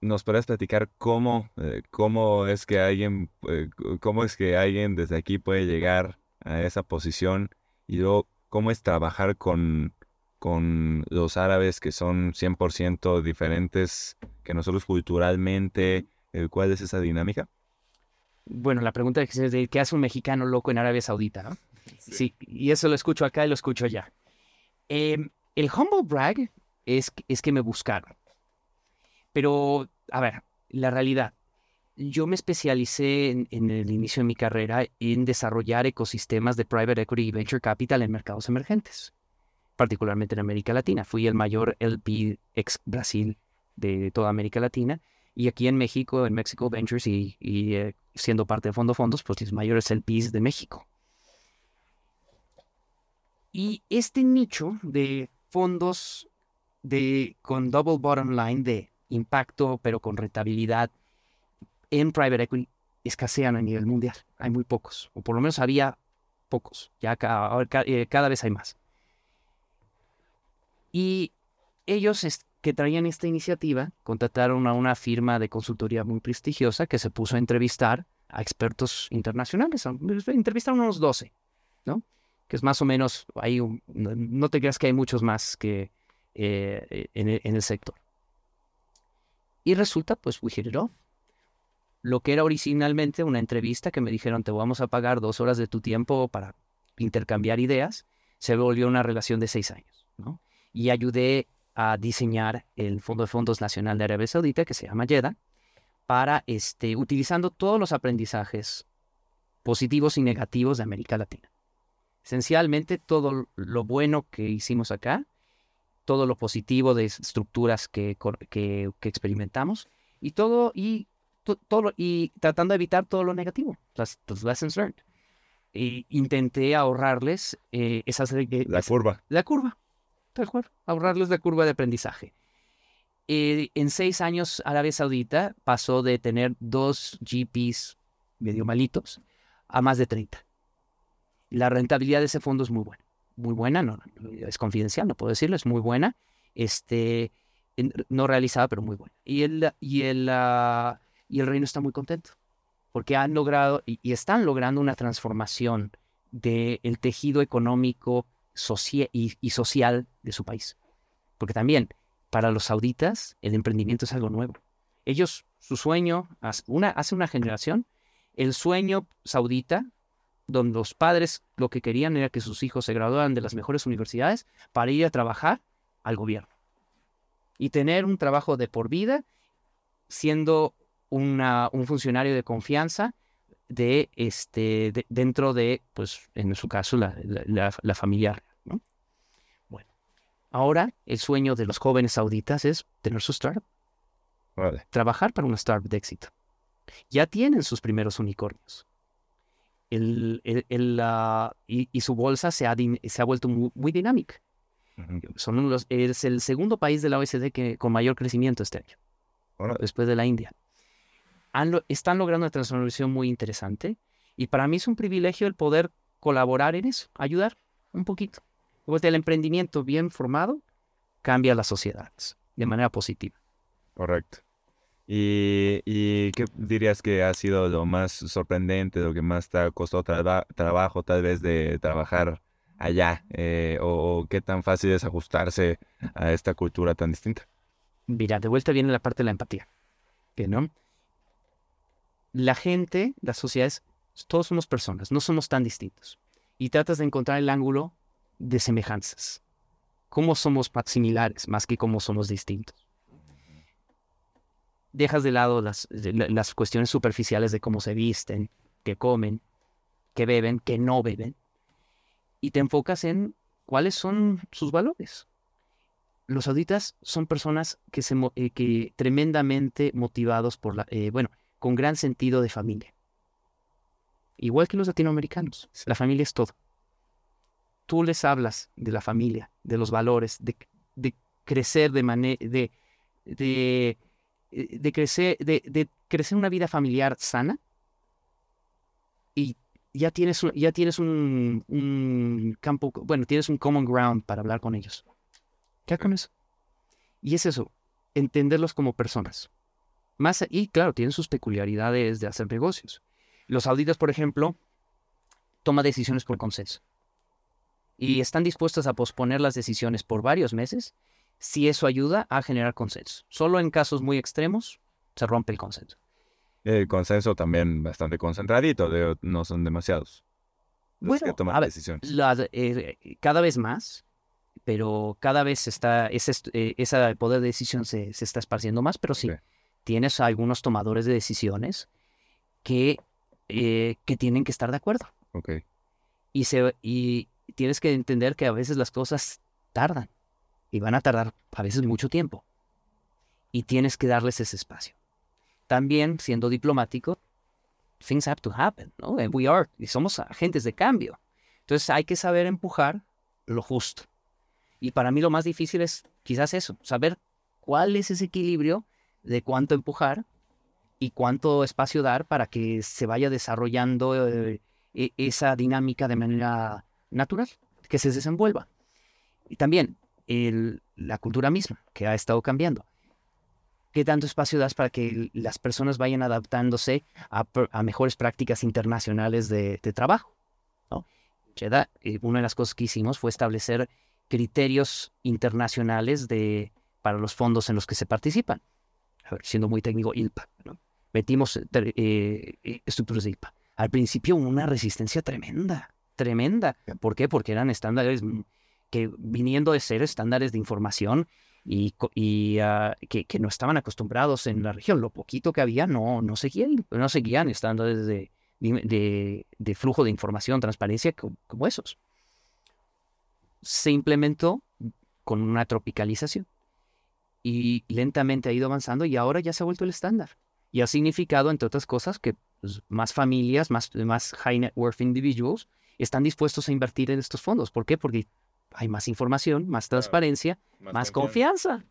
[SPEAKER 1] ¿nos podrías platicar cómo, eh, cómo es que alguien, eh, cómo es que alguien desde aquí puede llegar a esa posición y luego cómo es trabajar con, con los árabes que son 100% diferentes que nosotros culturalmente? eh, ¿Cuál es esa dinámica?
[SPEAKER 2] Bueno, la pregunta es de qué hace un mexicano loco en Arabia Saudita, ¿no? Sí, y eso lo escucho acá y lo escucho allá. Em, el humble brag es, que- es que me buscaron. Pero, a ver, la realidad. Yo me especialicé en, en el inicio de mi carrera en desarrollar ecosistemas de private equity y venture capital en mercados emergentes, particularmente en América Latina. Fui el mayor LP ex Brasil de toda América Latina y aquí en México, en México Ventures y, y, eh, siendo parte de Fondo Fondos, pues los mayores LPs de México. Y este nicho de fondos de, con double bottom line de impacto, pero con rentabilidad en private equity, escasean a nivel mundial. Hay muy pocos, o por lo menos había pocos. Ya ca- ahora ca- eh, cada vez hay más. Y ellos que traían esta iniciativa contrataron a una firma de consultoría muy prestigiosa que se puso a entrevistar a expertos internacionales. a- Entrevistaron unos 12, ¿no? Que es más o menos, hay un- no, te creas que hay muchos más que eh, en, el, en el sector. Y resulta, pues, we hit it off. Lo que era originalmente una entrevista que me dijeron, te vamos a pagar dos horas de tu tiempo para intercambiar ideas, se volvió una relación de seis años, ¿no? Y ayudé a diseñar el Fondo de Fondos Nacional de Arabia Saudita, que se llama YEDA, para, este, utilizando todos los aprendizajes positivos y negativos de América Latina. Esencialmente, todo lo bueno que hicimos acá, todo lo positivo de estructuras que, que, que experimentamos, y todo, y, to- todo, y tratando de evitar todo lo negativo, las, los lessons learned. Y intenté ahorrarles eh, esas, eh,
[SPEAKER 1] La
[SPEAKER 2] esas-
[SPEAKER 1] curva.
[SPEAKER 2] la curva, tal cual, ahorrarles la curva de aprendizaje. Eh, en seis años, Arabia Saudita pasó de tener dos GPs medio malitos a más de 30. La rentabilidad de ese fondo es muy buena. Muy buena, no, es confidencial, no puedo decirlo, es muy buena. Este, no realizada, pero muy buena. Y el, y el, ah, y el reino está muy contento porque han logrado y, y están logrando una transformación del tejido económico socia- y social de su país. Porque también para los sauditas el emprendimiento es algo nuevo. Ellos, su sueño, hace una, hace una generación, el sueño saudita, donde los padres lo que querían era que sus hijos se graduaran de las mejores universidades para ir a trabajar al gobierno y tener un trabajo de por vida siendo una, un funcionario de confianza de este de- dentro de pues en su caso la, la, ahora el sueño de los jóvenes sauditas es tener su startup
[SPEAKER 1] Órale.
[SPEAKER 2] trabajar para una startup de éxito. Ya tienen sus primeros unicornios. El- el- el, ah, y, y su bolsa se ha, se ha vuelto muy, muy dinámica. Son los, es el segundo país de la OECD que, con mayor crecimiento este año, después de la India. Han están logrando una transformación muy interesante y para mí es un privilegio el poder colaborar en eso, ayudar un poquito. Pues el emprendimiento bien formado cambia las sociedades de manera positiva.
[SPEAKER 1] Correcto. ¿Y, y qué dirías que ha sido lo más sorprendente, lo que más te ha costado traba- trabajo tal vez de trabajar allá? Eh, o, o qué tan fácil es ajustarse a esta cultura tan distinta?
[SPEAKER 2] Mira, de vuelta viene la parte de la empatía. que ¿no? La gente, las sociedades, todos somos personas, no somos tan distintos. Y tratas de encontrar el ángulo de semejanzas. ¿Cómo somos similares más que cómo somos distintos? Dejas de lado las, las cuestiones superficiales de cómo se visten, qué comen, qué beben, qué no beben. Y te enfocas en cuáles son sus valores los sauditas son personas que se eh, que tremendamente motivados por la eh, bueno con gran sentido de familia igual que los latinoamericanos la familia es todo tú les hablas de la familia de los valores de, crecer de manera eh, de crecer de, crecer una vida familiar sana y ya tienes ya tienes un, campo bueno tienes un common ground para hablar con ellos ¿Qué con eso? Y es eso, entenderlos como personas. Más, y claro, tienen sus peculiaridades de hacer negocios. Los sauditas, por ejemplo, toman decisiones por consenso. Y están dispuestos a posponer las decisiones por varios meses si eso ayuda a generar consenso. Solo en casos muy extremos se rompe el consenso.
[SPEAKER 1] El consenso también bastante concentradito, de- no son demasiados. los
[SPEAKER 2] Bueno,
[SPEAKER 1] que toman
[SPEAKER 2] a ver,
[SPEAKER 1] decisiones.
[SPEAKER 2] La- eh, cada vez más, pero cada vez está, ese, est- eh, poder de decisión se, se está esparciendo más, pero sí,
[SPEAKER 1] Ok.
[SPEAKER 2] tienes algunos tomadores de decisiones que, eh, que tienen que estar de acuerdo.
[SPEAKER 1] Ok.
[SPEAKER 2] Y, se, y tienes que entender que a veces las cosas tardan y van a tardar a veces mucho tiempo. Y tienes que darles ese espacio. También, siendo diplomático, things have to happen, ¿no? And we are, y somos agentes de cambio. Entonces hay que saber empujar lo justo. Y para mí lo más difícil es quizás eso, saber cuál es ese equilibrio de cuánto empujar y cuánto espacio dar para que se vaya desarrollando eh, e- esa dinámica de manera natural, que se desenvuelva. Y también la cultura misma, que ha estado cambiando. ¿Qué tanto espacio das para que las personas vayan adaptándose a, mejores prácticas internacionales de, de trabajo? ¿no? Jeddah, eh, una de las cosas que hicimos fue establecer criterios internacionales de, para los fondos en los que se participan. A ver, siendo muy técnico, ILPA. ¿no? Metimos eh, eh, estructuras de ILPA. Al principio una resistencia tremenda, tremenda. ¿Por qué? Porque eran estándares que viniendo de ser estándares de información y, ah, que, que no estaban acostumbrados en la región. Lo poquito que había no, no, seguían, no seguían estándares de, de, flujo de información, transparencia co- como esos. Se implementó con una tropicalización y lentamente ha ido avanzando y ahora ya se ha vuelto el estándar. Y ha significado, entre otras cosas, que pues, más familias, más, más high net worth individuals están dispuestos a invertir en estos fondos. ¿Por qué? Porque hay más información, más transparencia, más confianza.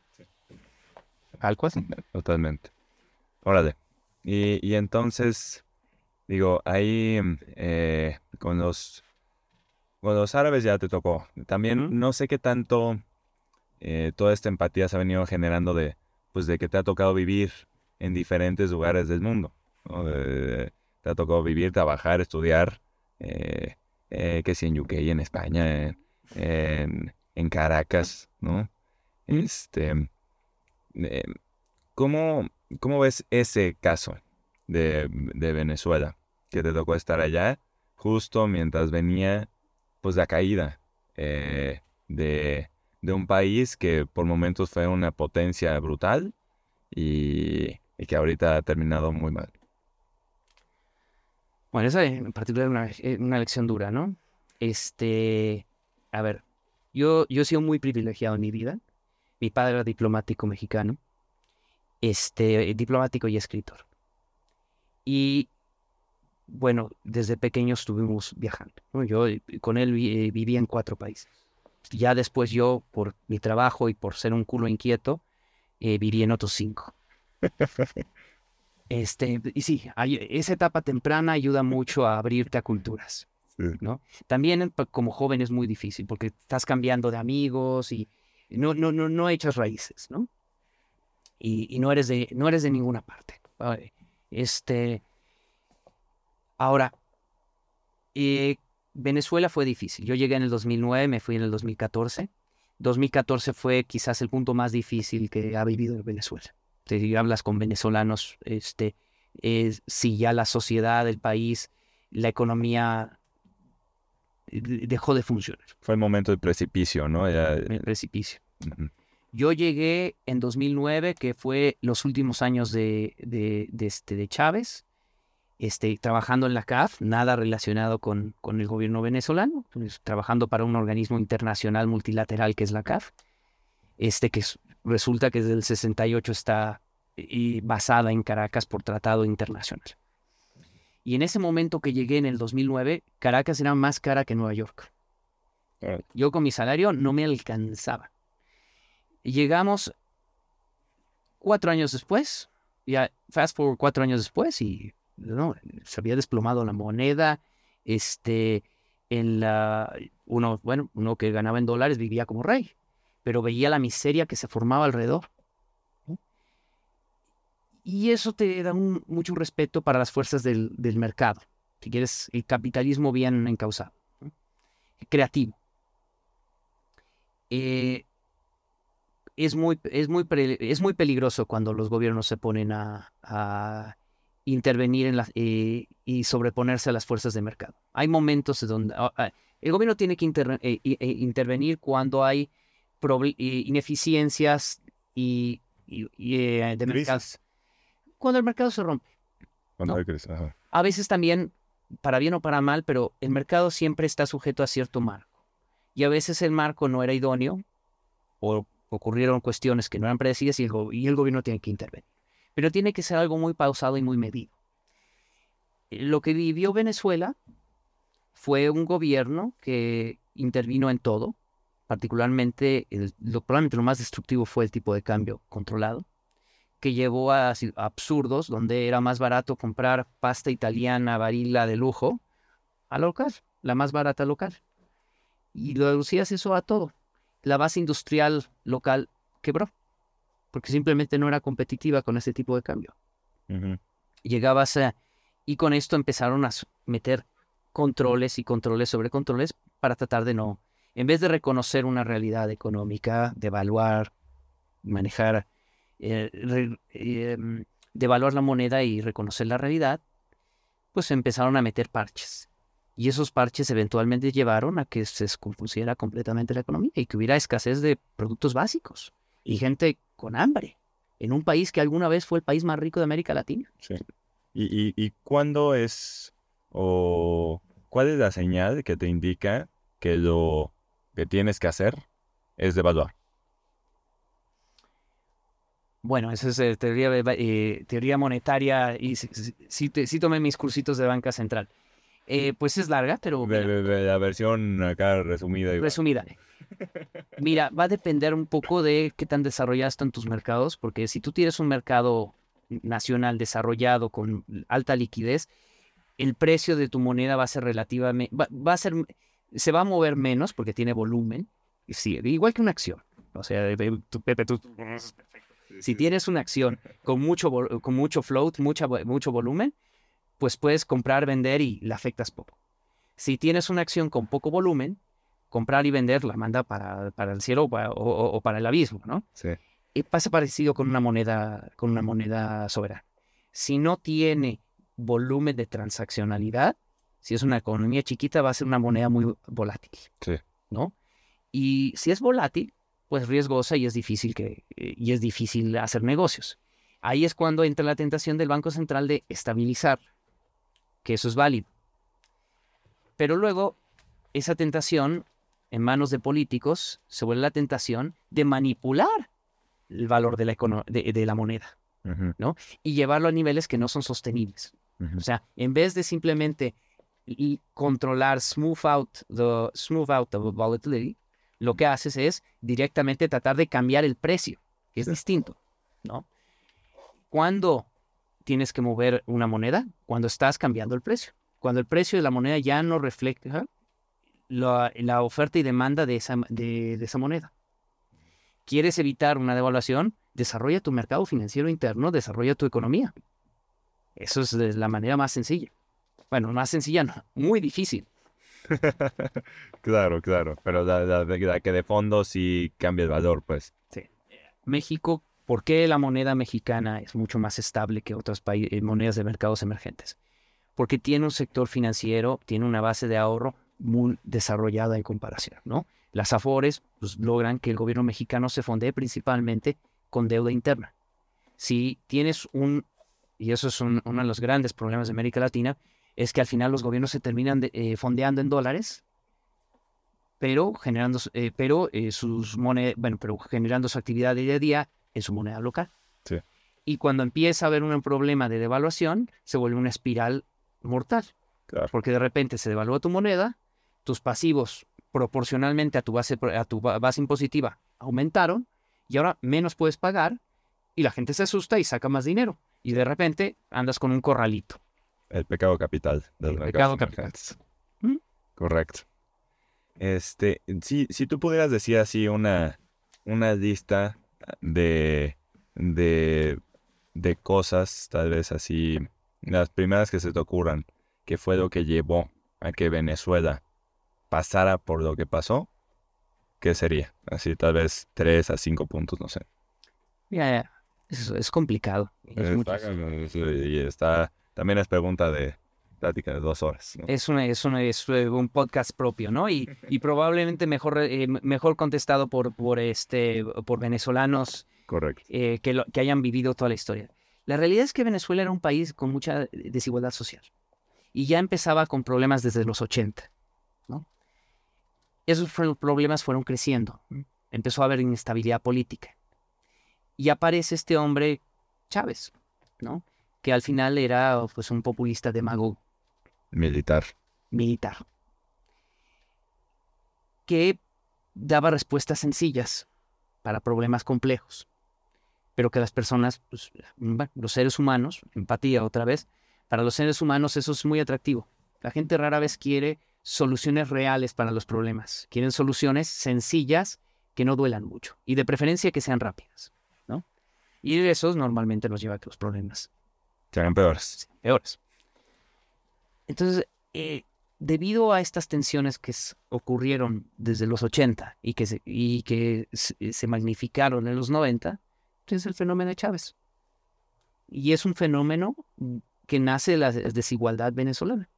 [SPEAKER 2] Tal cual.
[SPEAKER 1] Totalmente. Órale. Y, y entonces, digo, ahí eh, con los con los árabes ya te tocó. También no sé qué tanto eh, toda esta empatía se ha venido generando de, pues, de que te ha tocado vivir en diferentes lugares del mundo. ¿no? De- te ha tocado vivir, trabajar, estudiar, eh, eh, que si en UK, en España, en, Caracas, ¿no? Este, eh, ¿Cómo, cómo ves ese caso de, de Venezuela? que te tocó estar allá, justo mientras venía pues la caída eh, de, de, un país que por momentos fue una potencia brutal y, y que ahorita ha terminado muy mal.
[SPEAKER 2] Bueno, esa en particular es una, una, lección dura, ¿no? Este, a ver, yo, yo he sido muy privilegiado en mi vida. Mi padre era diplomático mexicano, este, diplomático y escritor. Y bueno, desde pequeño estuvimos viajando. Yo eh, con él eh, vivía en cuatro países. Ya después yo, por mi trabajo y por ser un culo inquieto, eh, viví en otros cinco. Este, y sí, esa etapa temprana ayuda mucho a abrirte a culturas. ¿no? También como joven es muy difícil porque estás cambiando de amigos y no, no, no, no echas raíces, ¿no? Y, y no, eres de, no eres de ninguna parte. Este, ahora, eh, Venezuela fue difícil. Yo llegué en el 2009, me fui en el 2014. 2014 fue quizás el punto más difícil que ha vivido Venezuela. Te hablas con venezolanos, este, si ya la sociedad, el país, la economía dejó de funcionar.
[SPEAKER 1] Fue el momento del precipicio, ¿no?
[SPEAKER 2] El precipicio. Yo llegué en 2009, que fue los últimos años de, de, este, de Chávez, este, trabajando en la CAF, nada relacionado con, con el gobierno venezolano, pues, trabajando para un organismo internacional multilateral que es la CAF, este, que resulta que desde el 68 está y basada en Caracas por tratado internacional. Y en ese momento que llegué en el 2009, Caracas era más cara que Nueva York. Yo con mi salario no me alcanzaba. Llegamos cuatro años después, ya fast forward cuatro años después y no, se había desplomado la moneda, este, en la, uno, bueno, uno que ganaba en dólares vivía como rey, pero veía la miseria que se formaba alrededor. Y eso te da mucho respeto para las fuerzas del, mercado. Si quieres, el capitalismo bien encausado, creativo. Eh, es, muy, es, muy es muy peligroso cuando los gobiernos se ponen a, intervenir en eh, y sobreponerse a las fuerzas de mercado. Hay momentos donde ah, ah, el gobierno tiene que eh, intervenir cuando hay ineficiencias y, de mercados cuando el mercado se rompe. A veces también, para bien o para mal, pero el mercado siempre está sujeto a cierto marco. Y a veces el marco no era idóneo o ocurrieron cuestiones que no eran predecidas y el, y el gobierno tiene que intervenir. Pero tiene que ser algo muy pausado y muy medido. Lo que vivió Venezuela fue un gobierno que intervino en todo, particularmente, lo, probablemente lo más destructivo fue el tipo de cambio controlado que llevó a, absurdos, donde era más barato comprar pasta italiana varila de lujo a local, la más barata local. Y lo reducías eso a todo. La base industrial local quebró, porque simplemente no era competitiva con ese tipo de cambio. Llegabas a... Y con esto empezaron a meter controles y controles sobre controles para tratar de no, en vez de reconocer una realidad económica, de evaluar, manejar eh, em, devaluar la moneda y reconocer la realidad, pues empezaron a meter parches. Y esos parches eventualmente llevaron a que se descompusiera completamente la economía y que hubiera escasez de productos básicos y gente con hambre en un país que alguna vez fue el país más rico de América Latina.
[SPEAKER 1] Sí. ¿Y, y, cuándo es o cuál es la señal que te indica que lo que tienes que hacer es devaluar?
[SPEAKER 2] Bueno, esa es eh, teoría, eh, teoría monetaria y sí, tomé mis cursitos de banca central. Eh, pues es larga, pero...
[SPEAKER 1] la versión acá resumida.
[SPEAKER 2] Resumida. Mira, va a depender un poco de qué tan desarrollados están tus mercados, porque si tú tienes un mercado nacional desarrollado con alta liquidez, el precio de tu moneda va a ser relativamente... Va, a ser... Se va a mover menos porque tiene volumen. Sí, igual que una acción. O sea, tu, Pepe, tú si tienes una acción con mucho, con mucho float, mucha, mucho volumen, pues puedes comprar, vender y la afectas poco. Si tienes una acción con poco volumen, comprar y vender la manda para, para el cielo o, para el abismo, ¿no?
[SPEAKER 1] Sí.
[SPEAKER 2] Y pasa parecido con una moneda, con una moneda soberana. Si no tiene volumen de transaccionalidad, si es una economía chiquita, va a ser una moneda muy volátil.
[SPEAKER 1] Sí.
[SPEAKER 2] ¿No? Y si es volátil, pues riesgosa y es difícil que eh, y es difícil hacer negocios. Ahí es cuando entra la tentación del Banco Central de estabilizar, que eso es válido. Pero luego esa tentación en manos de políticos se vuelve la tentación de manipular el valor de la, de- de la moneda
[SPEAKER 1] Ujú,
[SPEAKER 2] y llevarlo a niveles que no son sostenibles. O sea, en vez de simplemente y controlar, smooth out the smooth out the volatility, lo que haces es directamente tratar de cambiar el precio, que es distinto, ¿no? ¿Cuándo tienes que mover una moneda? Cuando estás cambiando el precio. Cuando el precio de la moneda ya no refleja la, la oferta y demanda de esa, de, de esa moneda. ¿Quieres evitar una devaluación? Desarrolla tu mercado financiero interno, desarrolla tu economía. Eso es de la manera más sencilla. Bueno, más sencilla no, muy difícil.
[SPEAKER 1] Claro, claro. Pero la, la- la que de fondo sí cambia el valor, pues.
[SPEAKER 2] México, ¿por qué la moneda mexicana es mucho más estable que otras eh, monedas de mercados emergentes? Porque tiene un sector financiero, tiene una base de ahorro muy desarrollada en comparación, ¿no? Las AFORES pues, logran que el gobierno mexicano se fondee principalmente con deuda interna. Si tienes un, y eso es un- uno de los grandes problemas de América Latina, es que al final los gobiernos se terminan de- eh, fondeando en dólares, pero generando, eh, pero eh, sus monedas, bueno, pero generando su actividad día a día en su moneda local.
[SPEAKER 1] Sí.
[SPEAKER 2] Y cuando empieza a haber un problema de devaluación, se vuelve una espiral mortal,
[SPEAKER 1] Claro.
[SPEAKER 2] porque de repente se devalúa tu moneda, tus pasivos proporcionalmente a tu base, a tu ba- base impositiva aumentaron y ahora menos puedes pagar y la gente se asusta y saca más dinero y de repente andas con un corralito.
[SPEAKER 1] El pecado capital del
[SPEAKER 2] El pecado capital. ¿Mm?
[SPEAKER 1] Correcto. Este, si, si tú pudieras decir así una, una lista de, de, de cosas, tal vez así, las primeras que se te ocurran, que fue lo que llevó a que Venezuela pasara por lo que pasó, ¿qué sería? Así tal vez tres a cinco puntos, no sé.
[SPEAKER 2] Mira, es, es complicado. Es, mucho-
[SPEAKER 1] Está, y está, también es pregunta de plática de dos horas. ¿no?
[SPEAKER 2] es, una- es, una- es, eh, un podcast propio, ¿no? Y, y probablemente mejor, eh, mejor contestado por, por, este, por venezolanos
[SPEAKER 1] Correcto.
[SPEAKER 2] eh, que, lo- que hayan vivido toda la historia. La realidad es que Venezuela era un país con mucha desigualdad social y ya empezaba con problemas desde los 80, ¿no? Esos problemas fueron creciendo, empezó a haber inestabilidad política y aparece este hombre Chávez, ¿no? Que al final era pues un populista demagogo
[SPEAKER 1] Militar.
[SPEAKER 2] militar que daba respuestas sencillas para problemas complejos, pero que las personas, pues, bueno, los seres humanos, empatía otra vez, para los seres humanos eso es muy atractivo. La gente rara vez quiere soluciones reales para los problemas, quieren soluciones sencillas que no duelan mucho y de preferencia que sean rápidas, ¿no? Y eso normalmente nos lleva a que los problemas
[SPEAKER 1] Serán peores.
[SPEAKER 2] peores. Entonces, eh, debido a estas tensiones que ocurrieron desde los 80 y que se, y que se, se magnificaron en los 90, es el fenómeno de Chávez. Y es un fenómeno que nace de la des- desigualdad venezolana.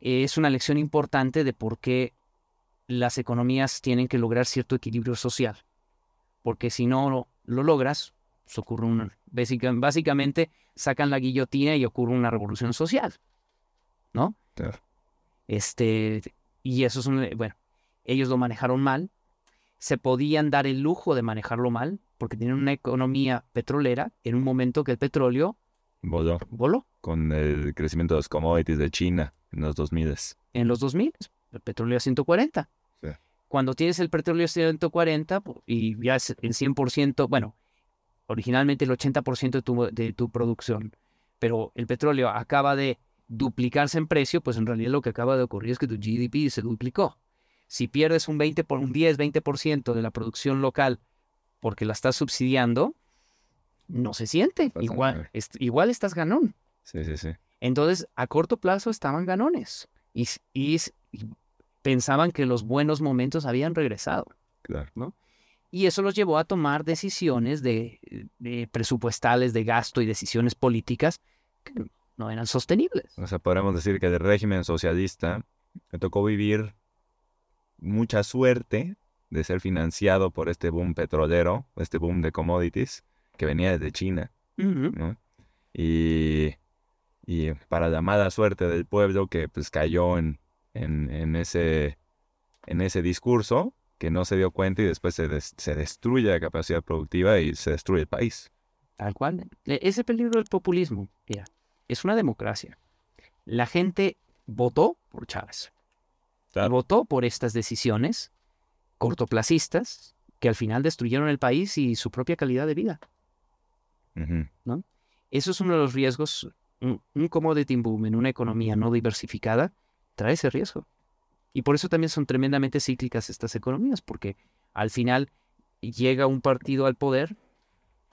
[SPEAKER 2] Es una lección importante de por qué las economías tienen que lograr cierto equilibrio social. Porque si no lo logras, pues ocurre básicamente sacan la guillotina y ocurre una revolución social, ¿no?
[SPEAKER 1] Claro.
[SPEAKER 2] Este, y eso es un, bueno, ellos lo manejaron mal, se podían dar el lujo de manejarlo mal, porque tienen una economía petrolera en un momento que el petróleo
[SPEAKER 1] Voló
[SPEAKER 2] voló
[SPEAKER 1] con el crecimiento de los commodities de China en los 2000.
[SPEAKER 2] en los 2000, el petróleo a 140.
[SPEAKER 1] Sí.
[SPEAKER 2] Cuando tienes el petróleo a 140 pu- y ya es el 100%, bueno, originalmente el 80% de tu, de tu producción, pero el petróleo acaba de duplicarse en precio, pues en realidad lo que acaba de ocurrir es que tu GDP se duplicó. Si pierdes un 20 por un 10, 20% de la producción local porque la estás subsidiando, no se siente. Igual, igual estás ganón.
[SPEAKER 1] Sí, sí, sí.
[SPEAKER 2] Entonces, a corto plazo estaban ganones y, y pensaban que los buenos momentos habían regresado.
[SPEAKER 1] Claro.
[SPEAKER 2] Y eso los llevó a tomar decisiones de, de presupuestales de gasto y decisiones políticas que no eran sostenibles.
[SPEAKER 1] O sea, podríamos decir que del régimen socialista le tocó vivir mucha suerte de ser financiado por este boom petrolero, este boom de commodities que venía desde China. Y, y para la mala suerte del pueblo que pues cayó en, en, en ese, en ese discurso, que no se dio cuenta y después se, des- se destruye la capacidad productiva y se destruye el país.
[SPEAKER 2] Tal cual. E- Ese peligro del populismo, mira, es una democracia. La gente votó por Chávez.
[SPEAKER 1] Claro.
[SPEAKER 2] Votó por estas decisiones cortoplacistas que al final destruyeron el país y su propia calidad de vida.
[SPEAKER 1] Ujú.
[SPEAKER 2] Eso es uno de los riesgos. Un, un commodity boom en una economía no diversificada trae ese riesgo. Y por eso también son tremendamente cíclicas estas economías, porque al final llega un partido al poder,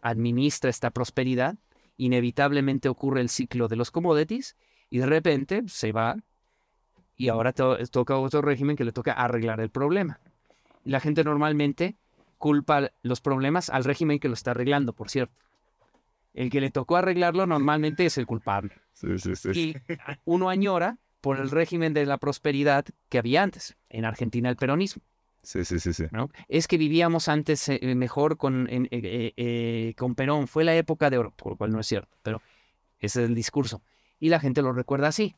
[SPEAKER 2] administra esta prosperidad, inevitablemente ocurre el ciclo de los commodities y de repente se va y ahora to- toca otro régimen que le toca arreglar el problema. La gente normalmente culpa los problemas al régimen que lo está arreglando, por cierto. El que le tocó arreglarlo normalmente es el culpable.
[SPEAKER 1] Sí, sí, sí.
[SPEAKER 2] Y uno añora por el régimen de la prosperidad que había antes. En Argentina el peronismo.
[SPEAKER 1] Sí, sí, sí, sí.
[SPEAKER 2] ¿no? Es que vivíamos antes eh, mejor con, eh, eh, eh, con Perón. Fue la época de oro, por lo cual no es cierto. Pero ese es el discurso. Y la gente lo recuerda así.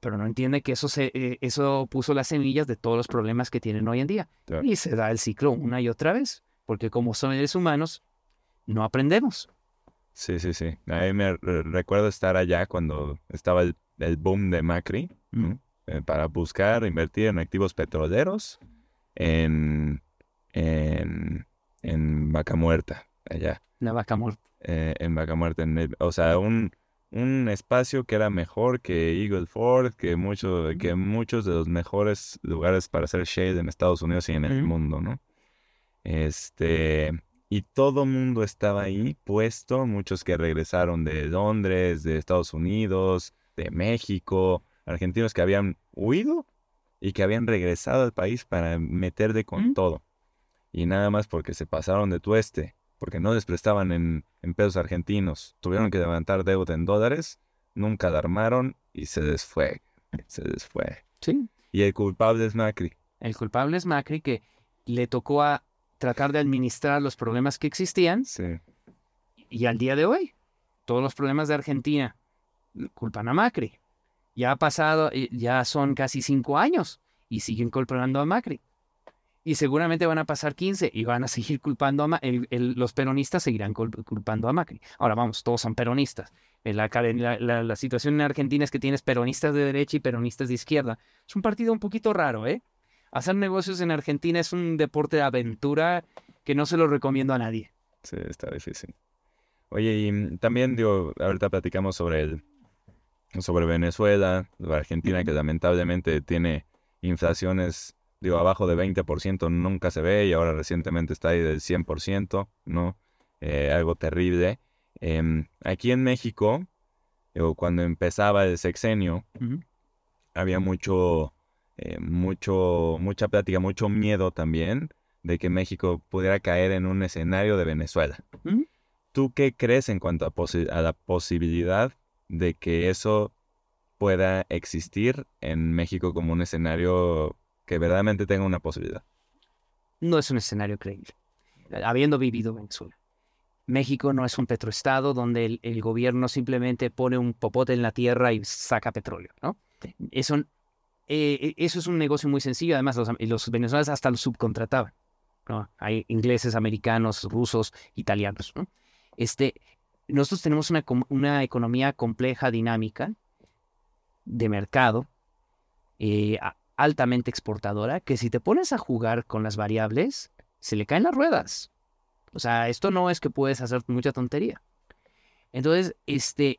[SPEAKER 2] Pero no entiende que eso, se, eh, eso puso las semillas de todos los problemas que tienen hoy en día.
[SPEAKER 1] Claro.
[SPEAKER 2] Y se da el ciclo una y otra vez. Porque como son seres humanos, no aprendemos.
[SPEAKER 1] Sí, sí, sí. A mí me re- recuerdo estar allá cuando estaba el, el boom de Macri, para buscar invertir en activos petroleros en, en, en Vaca Muerta, allá,
[SPEAKER 2] La vaca muerta.
[SPEAKER 1] eh, en Vaca Muerta. en el- o sea, un, un espacio que era mejor que Eagle Ford, que, mucho, que muchos de los mejores lugares para hacer shade en Estados Unidos y en el mundo, ¿no? Este, y todo mundo estaba ahí puesto, muchos que regresaron de Londres, de Estados Unidos, de México, argentinos que habían huido y que habían regresado al país para meterle con
[SPEAKER 2] Ujú.
[SPEAKER 1] todo. Y nada más porque se pasaron de tueste, porque no les prestaban en, en pesos argentinos, tuvieron que levantar deuda en dólares, nunca la armaron y se les fue, se les fue.
[SPEAKER 2] Sí.
[SPEAKER 1] Y el culpable es Macri.
[SPEAKER 2] El culpable es Macri que le tocó a tratar de administrar los problemas que existían
[SPEAKER 1] Sí.
[SPEAKER 2] y al día de hoy todos los problemas de Argentina culpan a Macri. Ya ha pasado, eh, ya son casi cinco años y siguen culpando a Macri. Y seguramente van a pasar 15 y van a seguir culpando a Macri. los peronistas seguirán cul- culpando a Macri. Ahora vamos, todos son peronistas. La, situación en Argentina es que tienes peronistas de derecha y peronistas de izquierda. Es un partido un poquito raro, ¿eh? Hacer negocios en Argentina es un deporte de aventura que no se lo recomiendo a nadie.
[SPEAKER 1] Sí, está difícil. Oye, y también, digo, ahorita platicamos sobre el, sobre Venezuela, Argentina, que lamentablemente tiene inflaciones, digo, abajo de 20% nunca se ve y ahora recientemente está ahí del 100%, ¿no? Eh, algo terrible. Em, aquí en México, digo, cuando empezaba el sexenio, había mucho, eh, mucho, mucha plática, mucho miedo también de que México pudiera caer en un escenario de Venezuela. ¿Tú qué crees en cuanto a, posi- a la posibilidad de que eso pueda existir en México como un escenario que verdaderamente tenga una posibilidad?
[SPEAKER 2] no es un escenario creíble, habiendo vivido Venezuela. México no es un petroestado donde el, el gobierno simplemente pone un popote en la tierra y saca petróleo, ¿no? Eso, eh, eso es un negocio muy sencillo, además los, los venezolanos hasta lo subcontrataban, ¿no? Hay ingleses, americanos, rusos, italianos, ¿no? Este, nosotros tenemos una, economía compleja, dinámica, de mercado, eh, altamente exportadora, que si te pones a jugar con las variables, se le caen las ruedas. O sea, esto no es que puedes hacer mucha tontería. Entonces, este,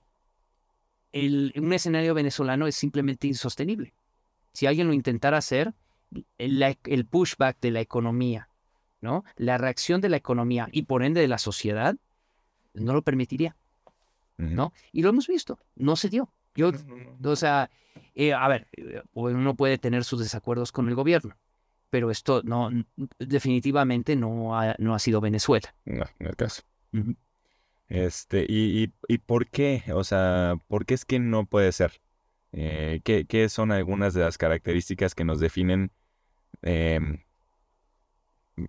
[SPEAKER 2] el- un escenario venezolano es simplemente insostenible. Si alguien lo intentara hacer, el, el pushback de la economía, ¿no? La reacción de la economía y por ende de la sociedad, no lo permitiría. ¿no? Y lo hemos visto, no se dio. Yo, o sea, eh, a ver, eh, uno puede tener sus desacuerdos con el gobierno, pero esto no, definitivamente no ha, no ha sido Venezuela.
[SPEAKER 1] No, en el caso. Este, y, y, y por qué? O sea, ¿por qué es que no puede ser? Eh, ¿qué, qué son algunas de las características que nos definen em,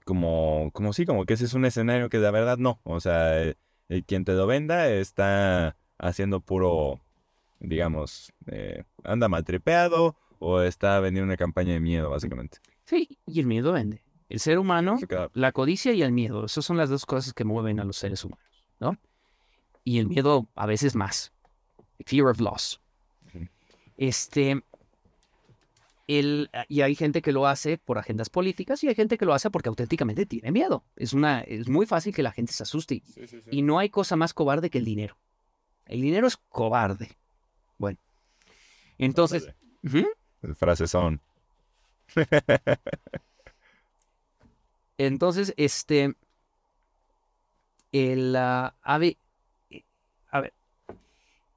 [SPEAKER 1] como, como sí, como que ese es un escenario que de verdad no. O sea, el, el quien te lo venda está haciendo puro, digamos, eh, anda maltripeado o está vendiendo una campaña de miedo, básicamente.
[SPEAKER 2] Sí, y el miedo vende. El ser humano,
[SPEAKER 1] Sí, claro.
[SPEAKER 2] la codicia y el miedo, esas son las dos cosas que mueven a los seres humanos, ¿no? Y el miedo a veces más. Fear of loss. Este, el, y hay gente que lo hace por agendas políticas y hay gente que lo hace porque auténticamente tiene miedo. Es, una, es muy fácil que la gente se asuste. Y no hay cosa más cobarde que el dinero. El dinero es cobarde. Bueno, entonces,
[SPEAKER 1] Frases son.
[SPEAKER 2] entonces, este, el, ah, a ver, eh, a ver,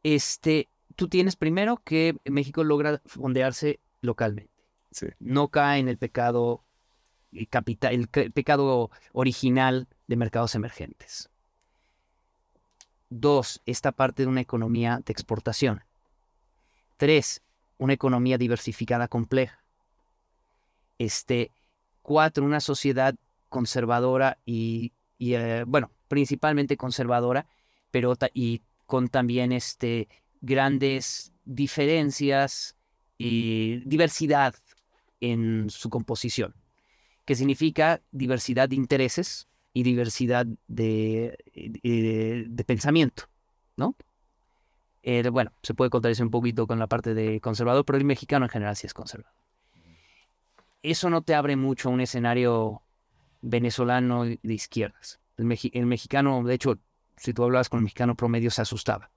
[SPEAKER 2] este, tú tienes primero que México logra fondearse localmente.
[SPEAKER 1] Sí.
[SPEAKER 2] no cae en el pecado el capita- el pecado original de mercados emergentes. Dos, esta parte de una economía de exportación. Tres, una economía diversificada compleja. Este, cuatro, una sociedad conservadora y, y, eh, bueno, principalmente conservadora, pero ta- y con también este, grandes diferencias y diversidad en su composición, que significa diversidad de intereses y diversidad de, eh, de pensamiento, ¿no? Eh, bueno, se puede contradecir un poquito con la parte de conservador, pero el mexicano en general sí es conservador. Eso no te abre mucho a un escenario venezolano de izquierdas. El mexicano, de hecho, si tú hablabas con el mexicano promedio, se asustaba,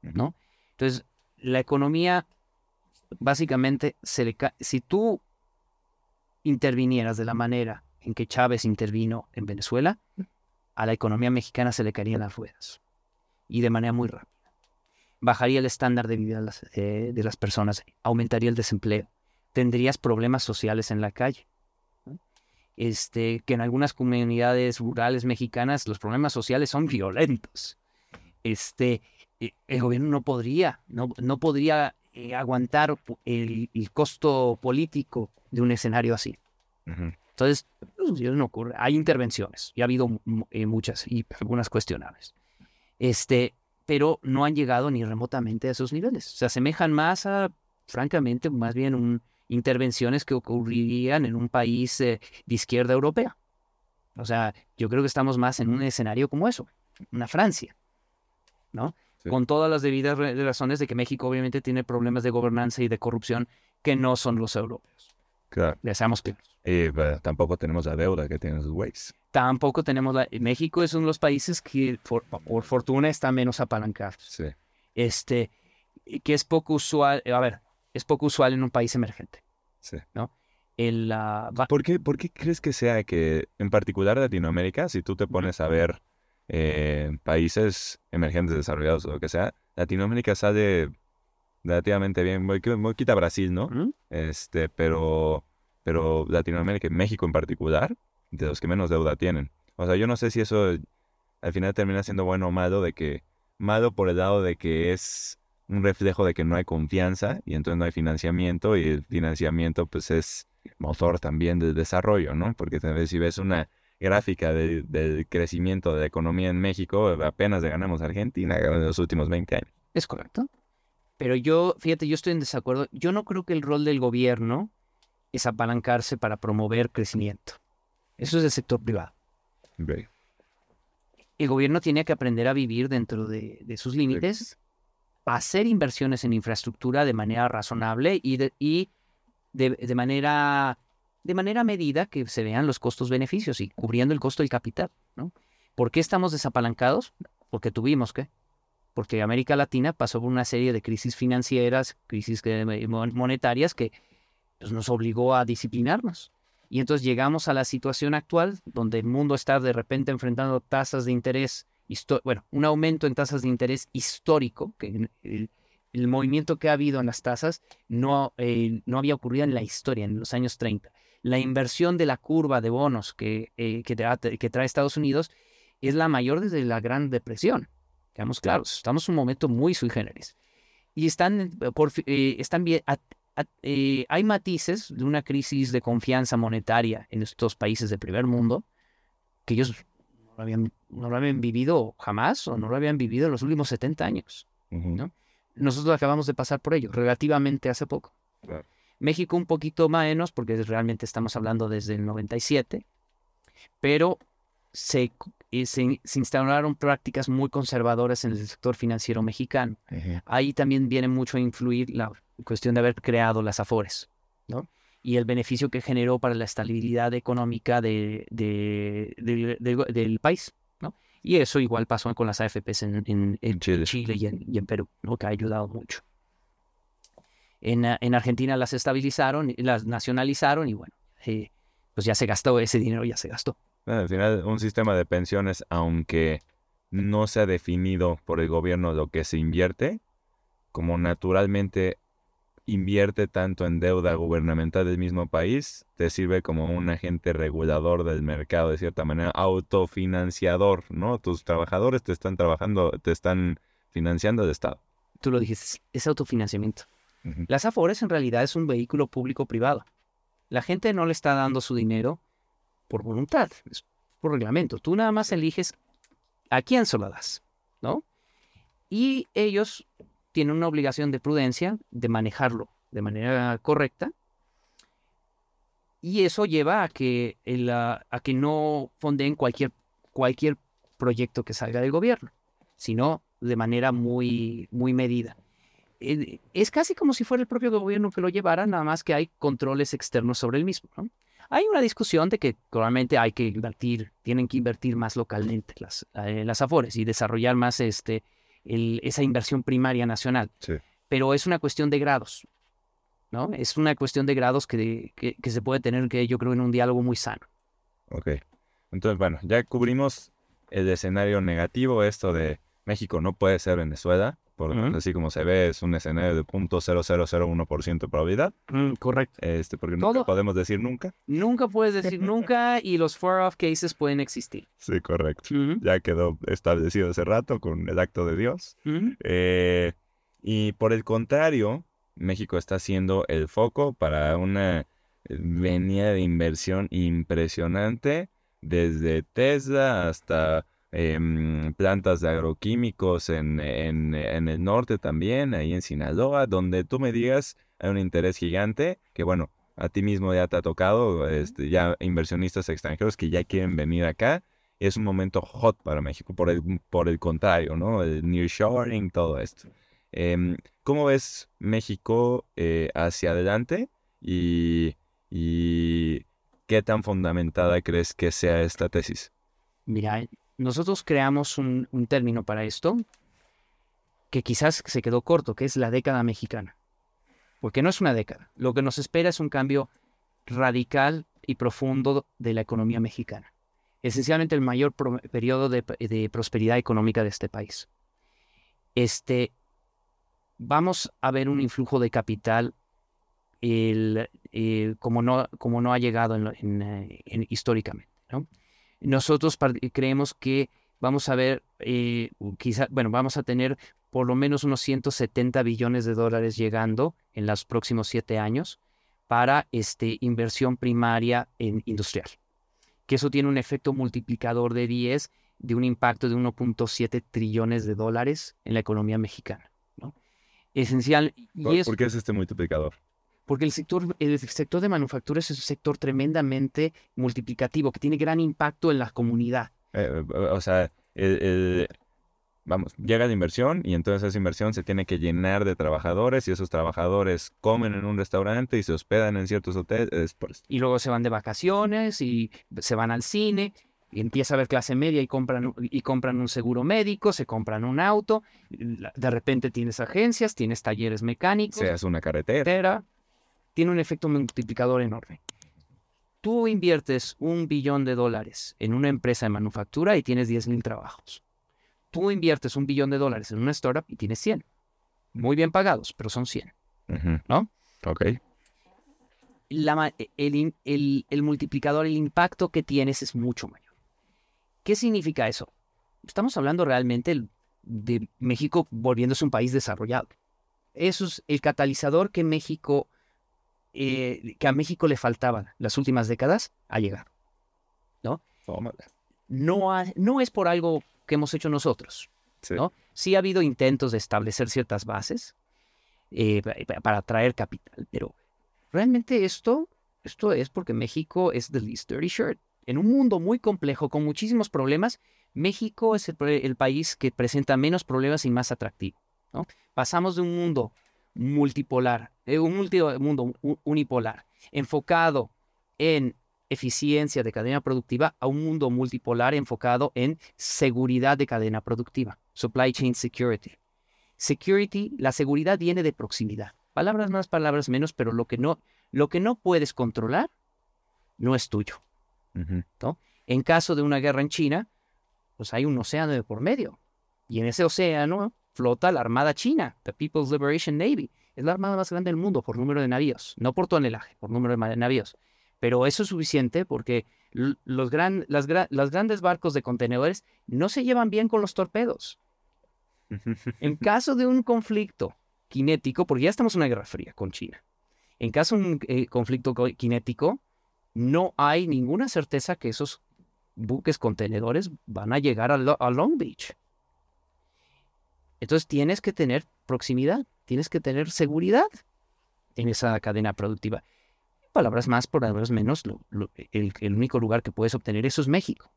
[SPEAKER 2] ¿no? Entonces, la economía, básicamente, se le si tú intervinieras de la manera en que Chávez intervino en Venezuela, a la economía mexicana se le caerían las ruedas. Y de manera muy rápida. Bajaría el estándar de vida de las, eh, personas, aumentaría el desempleo, tendrías problemas sociales en la calle. Este, que en algunas comunidades rurales mexicanas los problemas sociales son violentos. Este, eh, el gobierno no podría, no, no podría eh, aguantar el, el costo político de un escenario así.
[SPEAKER 1] Ujú.
[SPEAKER 2] Entonces, pues, no ocurre. Hay intervenciones y ha habido eh, muchas y algunas cuestionables. Este, pero no han llegado ni remotamente a esos niveles. Se asemejan más a, francamente, más bien un, intervenciones que ocurrirían en un país eh, de izquierda europea. O sea, yo creo que estamos más en un escenario como eso, una Francia, ¿no?
[SPEAKER 1] Sí.
[SPEAKER 2] Con todas las debidas razones de que México obviamente tiene problemas de gobernanza y de corrupción que no son los europeos.
[SPEAKER 1] Claro.
[SPEAKER 2] Le seamos claros.
[SPEAKER 1] Y pues, tampoco tenemos la deuda que tienen los güeyes.
[SPEAKER 2] Tampoco tenemos la... México es uno de los países que, por, por fortuna, está menos apalancado.
[SPEAKER 1] Sí.
[SPEAKER 2] Este, y que es poco usual, a ver, es poco usual en un país emergente.
[SPEAKER 1] Sí.
[SPEAKER 2] El, ah,
[SPEAKER 1] ¿Por qué, ¿Por qué crees que sea que, en particular Latinoamérica, si tú te pones a ver eh, países emergentes, desarrollados o lo que sea, Latinoamérica sale relativamente bien. Muy, muy quita Brasil, ¿no?
[SPEAKER 2] ¿Mm?
[SPEAKER 1] Este, pero, pero Latinoamérica México en particular, de los que menos deuda tienen. O sea, yo no sé si eso al final termina siendo bueno o malo, de que malo por el lado de que es un reflejo de que no hay confianza y entonces no hay financiamiento y el financiamiento pues es motor también del desarrollo, ¿no? Porque tal vez si ves una gráfica de- del crecimiento de la economía en México, apenas le ganamos a Argentina en los últimos 20 años.
[SPEAKER 2] Es correcto. Pero yo, fíjate, yo estoy en desacuerdo. Yo no creo que el rol del gobierno es apalancarse para promover crecimiento. Eso es del sector privado. El gobierno tiene que aprender a vivir dentro de, de sus límites, hacer inversiones en infraestructura de manera razonable y de, y de, de manera de manera medida que se vean los costos-beneficios y cubriendo el costo del capital. ¿no? ¿Por qué estamos desapalancados? Porque tuvimos que. Porque América Latina pasó por una serie de crisis financieras, crisis mon- monetarias que pues, nos obligó a disciplinarnos. Y entonces llegamos a la situación actual donde el mundo está de repente enfrentando tasas de interés, bueno, un aumento en tasas de interés histórico, que el, el movimiento que ha habido en las tasas no, eh, no había ocurrido en la historia, en los años 30. La inversión de la curva de bonos que, eh, que, tra- que trae Estados Unidos es la mayor desde la Gran Depresión. Quedamos claros, estamos en un momento muy sui generis. Y están, por, están bien, hay matices de una crisis de confianza monetaria en estos países del primer mundo que ellos no lo habían, no lo habían vivido jamás o no lo habían vivido en los últimos 70 años. ¿no? Nosotros acabamos de pasar por ello relativamente hace poco. México un poquito menos porque realmente estamos hablando desde el 97, pero se, eh, se, instauraron prácticas muy conservadoras en el sector financiero mexicano. Ahí también viene mucho a influir la cuestión de haber creado las AFORES, ¿no? Y el beneficio que generó para la estabilidad económica de, del país, ¿no? Y eso igual pasó con las AFPs en, Chile, y, en, Perú, ¿no? Que ha ayudado mucho. En, en, Argentina las estabilizaron, las nacionalizaron y bueno, eh, pues ya se gastó ese dinero, ya se gastó.
[SPEAKER 1] al final, un sistema de pensiones, aunque no se ha definido por el gobierno lo que se invierte, como naturalmente invierte tanto en deuda gubernamental del mismo país, te sirve como un agente regulador del mercado, de cierta manera, autofinanciador, ¿no? Tus trabajadores te están trabajando, te están financiando el Estado.
[SPEAKER 2] Tú lo dijiste, es autofinanciamiento. Las Afores en realidad es un vehículo público-privado. La gente no le está dando su dinero por voluntad, es por reglamento. Tú nada más eliges a quién se lo das, ¿no? Y ellos tiene una obligación de prudencia de manejarlo de manera correcta. Y eso lleva a que, a que no fonden cualquier, cualquier proyecto que salga del gobierno, sino de manera muy, muy medida. Eh, es casi como si fuera el propio gobierno que lo llevara, nada más que hay controles externos sobre el mismo. Hay una discusión de que probablemente hay que invertir, tienen que invertir más localmente las, eh, las afores y desarrollar más este, esa inversión primaria nacional. Pero es una cuestión de grados, ¿no? Es una cuestión de grados que, que, se puede tener, que yo creo, en un diálogo muy sano.
[SPEAKER 1] Ok. Entonces, bueno, ya cubrimos el escenario negativo, esto de México no puede ser Venezuela, por, así como se ve, es un escenario de .0001% de probabilidad.
[SPEAKER 2] Mm, correcto.
[SPEAKER 1] Este, porque nunca podemos decir nunca.
[SPEAKER 2] Nunca puedes decir nunca y los far-off cases pueden existir.
[SPEAKER 1] Sí, correcto. Ya quedó establecido hace rato con el acto de Dios. Eh, y por el contrario, México está siendo el foco para una venida de inversión impresionante desde Tesla hasta Plantas de agroquímicos en, en, el norte también, ahí en Sinaloa, donde tú me digas, hay un interés gigante, que bueno, a ti mismo ya te ha tocado, este, ya inversionistas extranjeros que ya quieren venir acá. Es un momento hot para México, por el, por el contrario, ¿no? El nearshoring, todo esto. Em, ¿Cómo ves México eh, hacia adelante y, y qué tan fundamentada crees que sea esta tesis?
[SPEAKER 2] Mira, nosotros creamos un, término para esto que quizás se quedó corto, que es la década mexicana. Porque no es una década. Lo que nos espera es un cambio radical y profundo de la economía mexicana. Esencialmente el mayor periodo de, prosperidad económica de este país. Este, vamos a ver un influjo de capital eh, como, no, como no ha llegado en, históricamente. ¿no? Nosotros creemos que vamos a ver, eh, quizá, bueno, vamos a tener por lo menos unos 170 billones de dólares llegando en los próximos siete años para este, inversión primaria en industrial. Que eso tiene un efecto multiplicador de 10 de un impacto de 1.7 trillones de dólares en la economía mexicana. ¿no? Esencial. Y
[SPEAKER 1] ¿Por qué es este multiplicador?
[SPEAKER 2] Porque el sector, el sector de manufactura es un sector tremendamente multiplicativo, que tiene gran impacto en la comunidad.
[SPEAKER 1] Eh, eh, o sea, vamos, llega la inversión y entonces esa inversión se tiene que llenar de trabajadores y esos trabajadores comen en un restaurante y se hospedan en ciertos hoteles.
[SPEAKER 2] Y luego se van de vacaciones y se van al cine y empieza a haber clase media y compran, y compran un seguro médico, se compran un auto, de repente tienes agencias, tienes talleres mecánicos.
[SPEAKER 1] Se hace una carretera
[SPEAKER 2] tiene un efecto multiplicador enorme. Tú inviertes un billón de dólares en una empresa de manufactura y tienes 10 mil trabajos. Tú inviertes un billón de dólares en una startup y tienes 100. Muy bien pagados, pero son 100. ¿No?
[SPEAKER 1] Ok.
[SPEAKER 2] el, multiplicador, el impacto que tienes es mucho mayor. ¿Qué significa eso? Estamos hablando realmente de México volviéndose un país desarrollado. Eso es el catalizador que México, eh, que a México le faltaba las últimas décadas a llegar. ¿No? No, no es por algo que hemos hecho nosotros. Sí. ¿no? sí ha habido intentos de establecer ciertas bases eh, para atraer capital, pero realmente esto, esto es porque México es the least dirty shirt. En un mundo muy complejo, con muchísimos problemas, México es el, país que presenta menos problemas y más atractivo. ¿no? Pasamos de un mundo multipolar, eh, un mundo unipolar, enfocado en eficiencia de cadena productiva a un mundo multipolar enfocado en seguridad de cadena productiva, supply chain security. Security, la seguridad viene de proximidad. Palabras más, palabras menos, pero lo que no, lo que no puedes controlar no es tuyo. En caso de una guerra en China, pues hay un océano de por medio. Y en ese océano flota la Armada China, the People's Liberation Navy. Es la armada más grande del mundo por número de navíos, no por tonelaje, por número de navíos. Pero eso es suficiente porque los, gran, las, grandes barcos de contenedores no se llevan bien con los torpedos. En caso de un conflicto cinético, porque ya estamos en una guerra fría con China, en caso de un eh, conflicto cinético, no hay ninguna certeza que esos buques contenedores van a llegar a, a Long Beach. Entonces tienes que tener proximidad, tienes que tener seguridad en esa cadena productiva palabras más, palabras menos, el, único lugar que puedes obtener eso es México.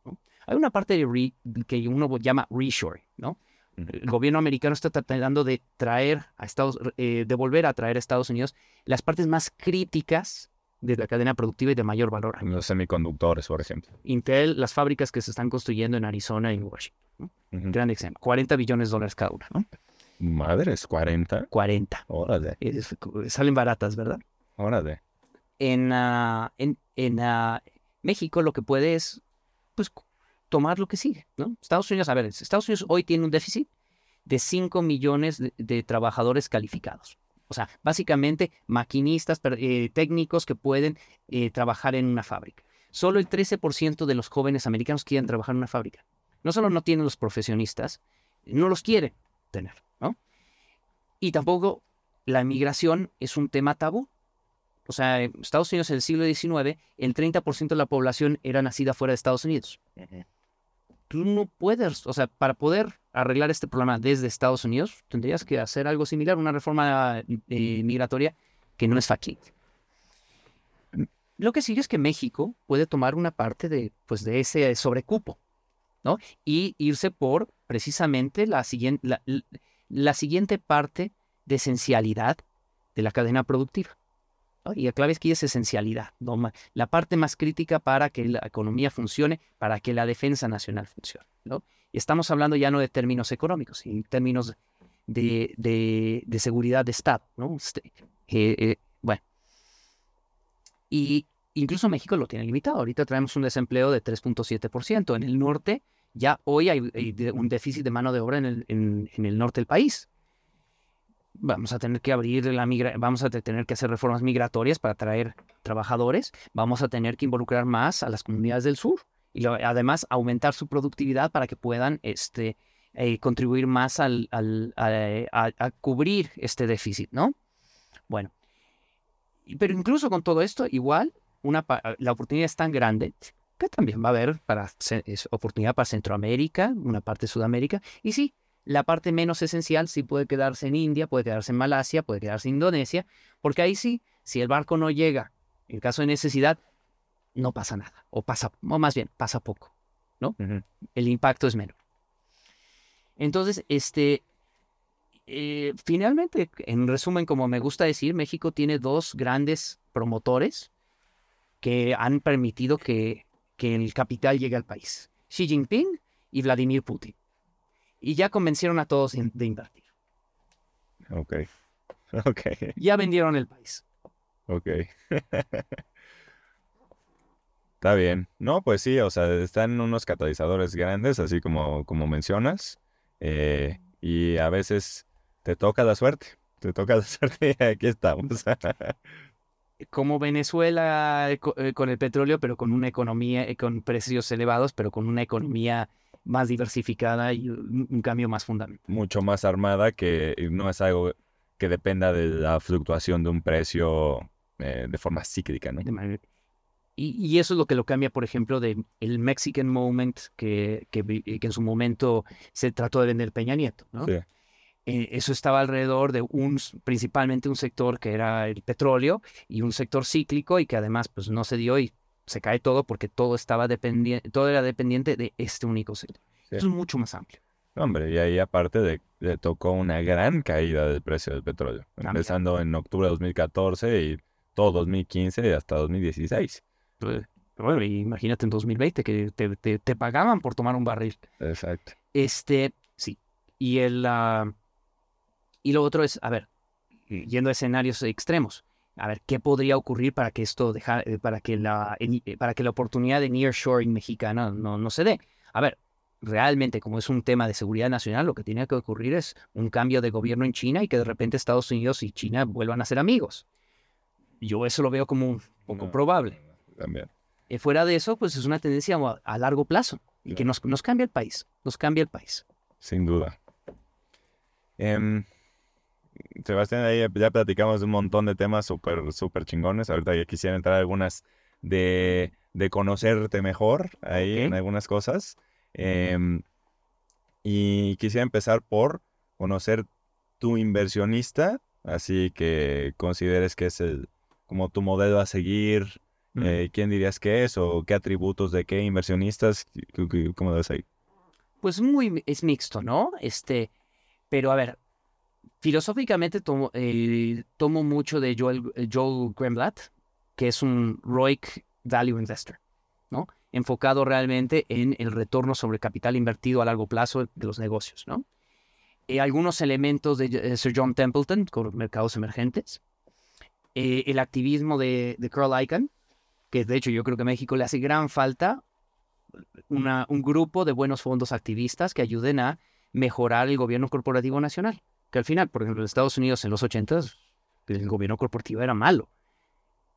[SPEAKER 2] Hay una parte de que uno llama reshore, ¿no? El gobierno americano está tratando de traer a Estados, eh, de volver a traer a Estados Unidos las partes más críticas de la cadena productiva y de mayor valor.
[SPEAKER 1] Los semiconductores, por ejemplo.
[SPEAKER 2] Intel, las fábricas que se están construyendo en Arizona y Washington. Gran ejemplo. 40 billones de dólares cada una. ¿no?
[SPEAKER 1] Madres, 40.
[SPEAKER 2] 40.
[SPEAKER 1] Órale.
[SPEAKER 2] salen baratas, ¿verdad?
[SPEAKER 1] Órale
[SPEAKER 2] en, ah, en, en ah, México lo que puede es pues, tomar lo que sigue. ¿no? Estados Unidos, a ver, Estados Unidos hoy tiene un déficit de 5 millones de, trabajadores calificados. O sea, básicamente maquinistas, eh, técnicos que pueden eh, trabajar en una fábrica. Solo el 13% de los jóvenes americanos quieren trabajar en una fábrica. No solo no tienen los profesionistas, no los quieren tener, ¿no? Y tampoco la migración es un tema tabú o sea, en Estados Unidos en el siglo XIX, el 30% de la población era nacida fuera de Estados Unidos. Tú no puedes, o sea, para poder arreglar este problema desde Estados Unidos, tendrías que hacer algo similar, una reforma eh, migratoria que no es fácil. Lo que sigue es que México puede tomar una parte de, pues, de ese sobrecupo, ¿no? Y irse por precisamente la, siguiente, la siguiente parte de esencialidad de la cadena productiva. Y la clave es que es esencialidad, la parte más crítica para que la economía funcione, para que la defensa nacional funcione. ¿no? Y estamos hablando ya no de términos económicos, sino en términos de, de, seguridad de Estado. ¿no? Este, eh, eh, bueno. Y incluso México lo tiene limitado. Ahorita traemos un desempleo de 3.7%. En el norte, ya hoy hay, un déficit de mano de obra en el, en el norte del país vamos a tener que abrir la migra vamos a tener que hacer reformas migratorias para traer trabajadores, vamos a tener que involucrar más a las comunidades del sur y además aumentar su productividad para que puedan este, eh, contribuir más al, a, cubrir este déficit, ¿no? Bueno, pero incluso con todo esto, igual una, la oportunidad es tan grande que también va a haber para, oportunidad para Centroamérica, una parte de Sudamérica, y sí, la parte menos esencial sí puede quedarse en India, puede quedarse en Malasia, puede quedarse en Indonesia, porque ahí sí, si el barco no llega en caso de necesidad, no pasa nada, o pasa, o más bien, pasa poco, ¿no? El impacto es menor. Entonces, este, eh, finalmente, en resumen, como me gusta decir, México tiene dos grandes promotores que han permitido que, que el capital llegue al país, Xi Jinping y Vladimir Putin y ya convencieron a todos de invertir.
[SPEAKER 1] Ok. Ok.
[SPEAKER 2] Ya vendieron el país.
[SPEAKER 1] Ok. Está bien. No, pues sí, o sea, están unos catalizadores grandes, así como, como mencionas. Eh, y a veces te toca la suerte. Te toca la suerte y aquí estamos.
[SPEAKER 2] como Venezuela eh, eh, con el petróleo, pero con una economía, eh, con precios elevados, pero con una economía más diversificada y un, cambio más fundamental.
[SPEAKER 1] Mucho más armada que no es algo que dependa de la fluctuación de un precio eh, de forma cíclica, ¿no?
[SPEAKER 2] de manera- Y, y eso es lo que lo cambia, por ejemplo, de el Mexican Moment que, que, que en su momento se trató de vender Peña Nieto, ¿no?
[SPEAKER 1] Sí.
[SPEAKER 2] Eh, eso estaba alrededor de un, principalmente un sector que era el petróleo y un sector cíclico y que además pues no se dio y se cae todo porque todo estaba dependiente, todo era dependiente de este único sector.
[SPEAKER 1] Sí.
[SPEAKER 2] Eso es mucho más amplio.
[SPEAKER 1] Hombre, y ahí aparte de, le tocó una gran caída del precio del petróleo,
[SPEAKER 2] También.
[SPEAKER 1] empezando en octubre de 2014 y todo 2015 y hasta 2016.
[SPEAKER 2] Pero bueno, imagínate en 2020 que te, te- te pagaban por tomar un barril.
[SPEAKER 1] Exacto.
[SPEAKER 2] Este, sí. Y el ah, y lo otro es, a ver, yendo a escenarios extremos. A ver, ¿qué podría ocurrir para que esto deja, eh, para que la eh, para que la oportunidad de nearshoring mexicana no, no se dé? A ver, realmente como es un tema de seguridad nacional, lo que tiene que ocurrir es un cambio de gobierno en China y que de repente Estados Unidos y China vuelvan a ser amigos. Yo eso lo veo como un poco
[SPEAKER 1] No.
[SPEAKER 2] probable.
[SPEAKER 1] También.
[SPEAKER 2] Eh, fuera de eso, pues es una tendencia a, a largo plazo y que nos, nos cambia el país, nos cambia el país.
[SPEAKER 1] Sin duda. Em, Sebastián, ahí ya platicamos de un montón de temas súper, súper chingones. Ahorita ya quisiera entrar a algunas de, de conocerte mejor ahí en algunas cosas. Em, y quisiera empezar por conocer tu inversionista, así que consideres que es el, como tu modelo a seguir. Eh, ¿Quién dirías que es? ¿O qué atributos de qué inversionistas? ¿Cómo- ¿Cómo lo ves ahí?
[SPEAKER 2] Pues muy es mixto, ¿no? Este, pero a ver, filosóficamente tomo, eh, tomo mucho de Joel, eh, Joel Greenblatt, que es un ROIC Value Investor, ¿no? Enfocado realmente en el retorno sobre capital invertido a largo plazo de los negocios, ¿no? Eh, algunos elementos de Sir John Templeton con mercados emergentes, eh, el activismo de, de Carl Icahn, que de hecho yo creo que a México le hace gran falta una- un grupo de buenos fondos activistas que ayuden a mejorar el gobierno corporativo nacional. Que al final, por ejemplo, en Estados Unidos en los 80 el gobierno corporativo era malo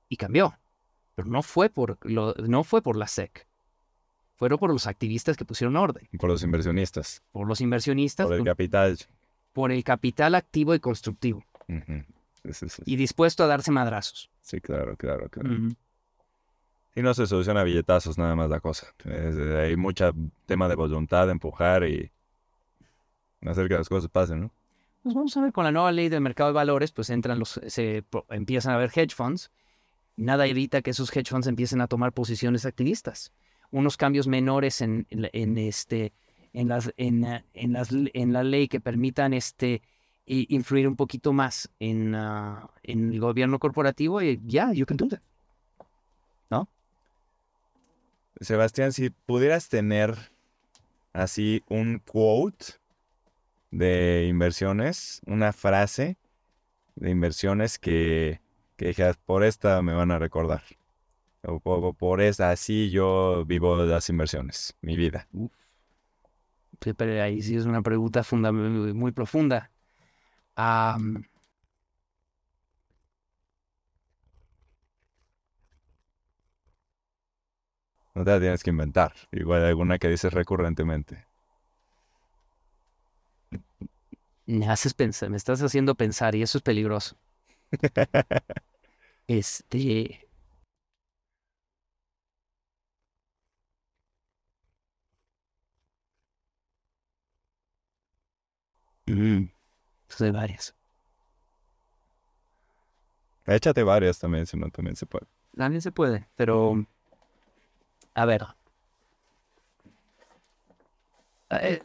[SPEAKER 2] y cambió. Pero no fue por, lo- no fue por la SEC. Fueron por los activistas que pusieron orden,
[SPEAKER 1] Por los inversionistas,
[SPEAKER 2] por los inversionistas,
[SPEAKER 1] por el capital.
[SPEAKER 2] por el capital activo y constructivo
[SPEAKER 1] Ujú. Sí, sí, sí.
[SPEAKER 2] y dispuesto a darse madrazos.
[SPEAKER 1] Sí, claro, claro, claro. Y no se soluciona a billetazos nada más la cosa. Es- eh, hay mucho tema de voluntad, de empujar y hacer que las cosas pasen, ¿no?
[SPEAKER 2] Pues vamos a ver, con la nueva ley del mercado de valores, pues entran los, se empiezan a haber hedge funds. Nada evita que esos hedge funds empiecen a tomar posiciones activistas. Unos cambios menores en, en en este, en las, en, en las, en la ley que permitan este, influir un poquito más en, ah, en el gobierno corporativo y ya, you can do that.
[SPEAKER 1] Sebastián, si pudieras tener así un quote de inversiones, una frase de inversiones que, que dijeras, por esta me van a recordar. O por, esta, así yo vivo las inversiones, mi vida.
[SPEAKER 2] Sí, pero ahí sí es una pregunta muy profunda.
[SPEAKER 1] No te la tienes que inventar. Igual alguna que dices recurrentemente.
[SPEAKER 2] me haces pensar, me estás haciendo pensar y eso es peligroso. Este. Mm, pues hay varias.
[SPEAKER 1] Échate varias también, si no también se puede.
[SPEAKER 2] También se puede, pero. A ver. Eh,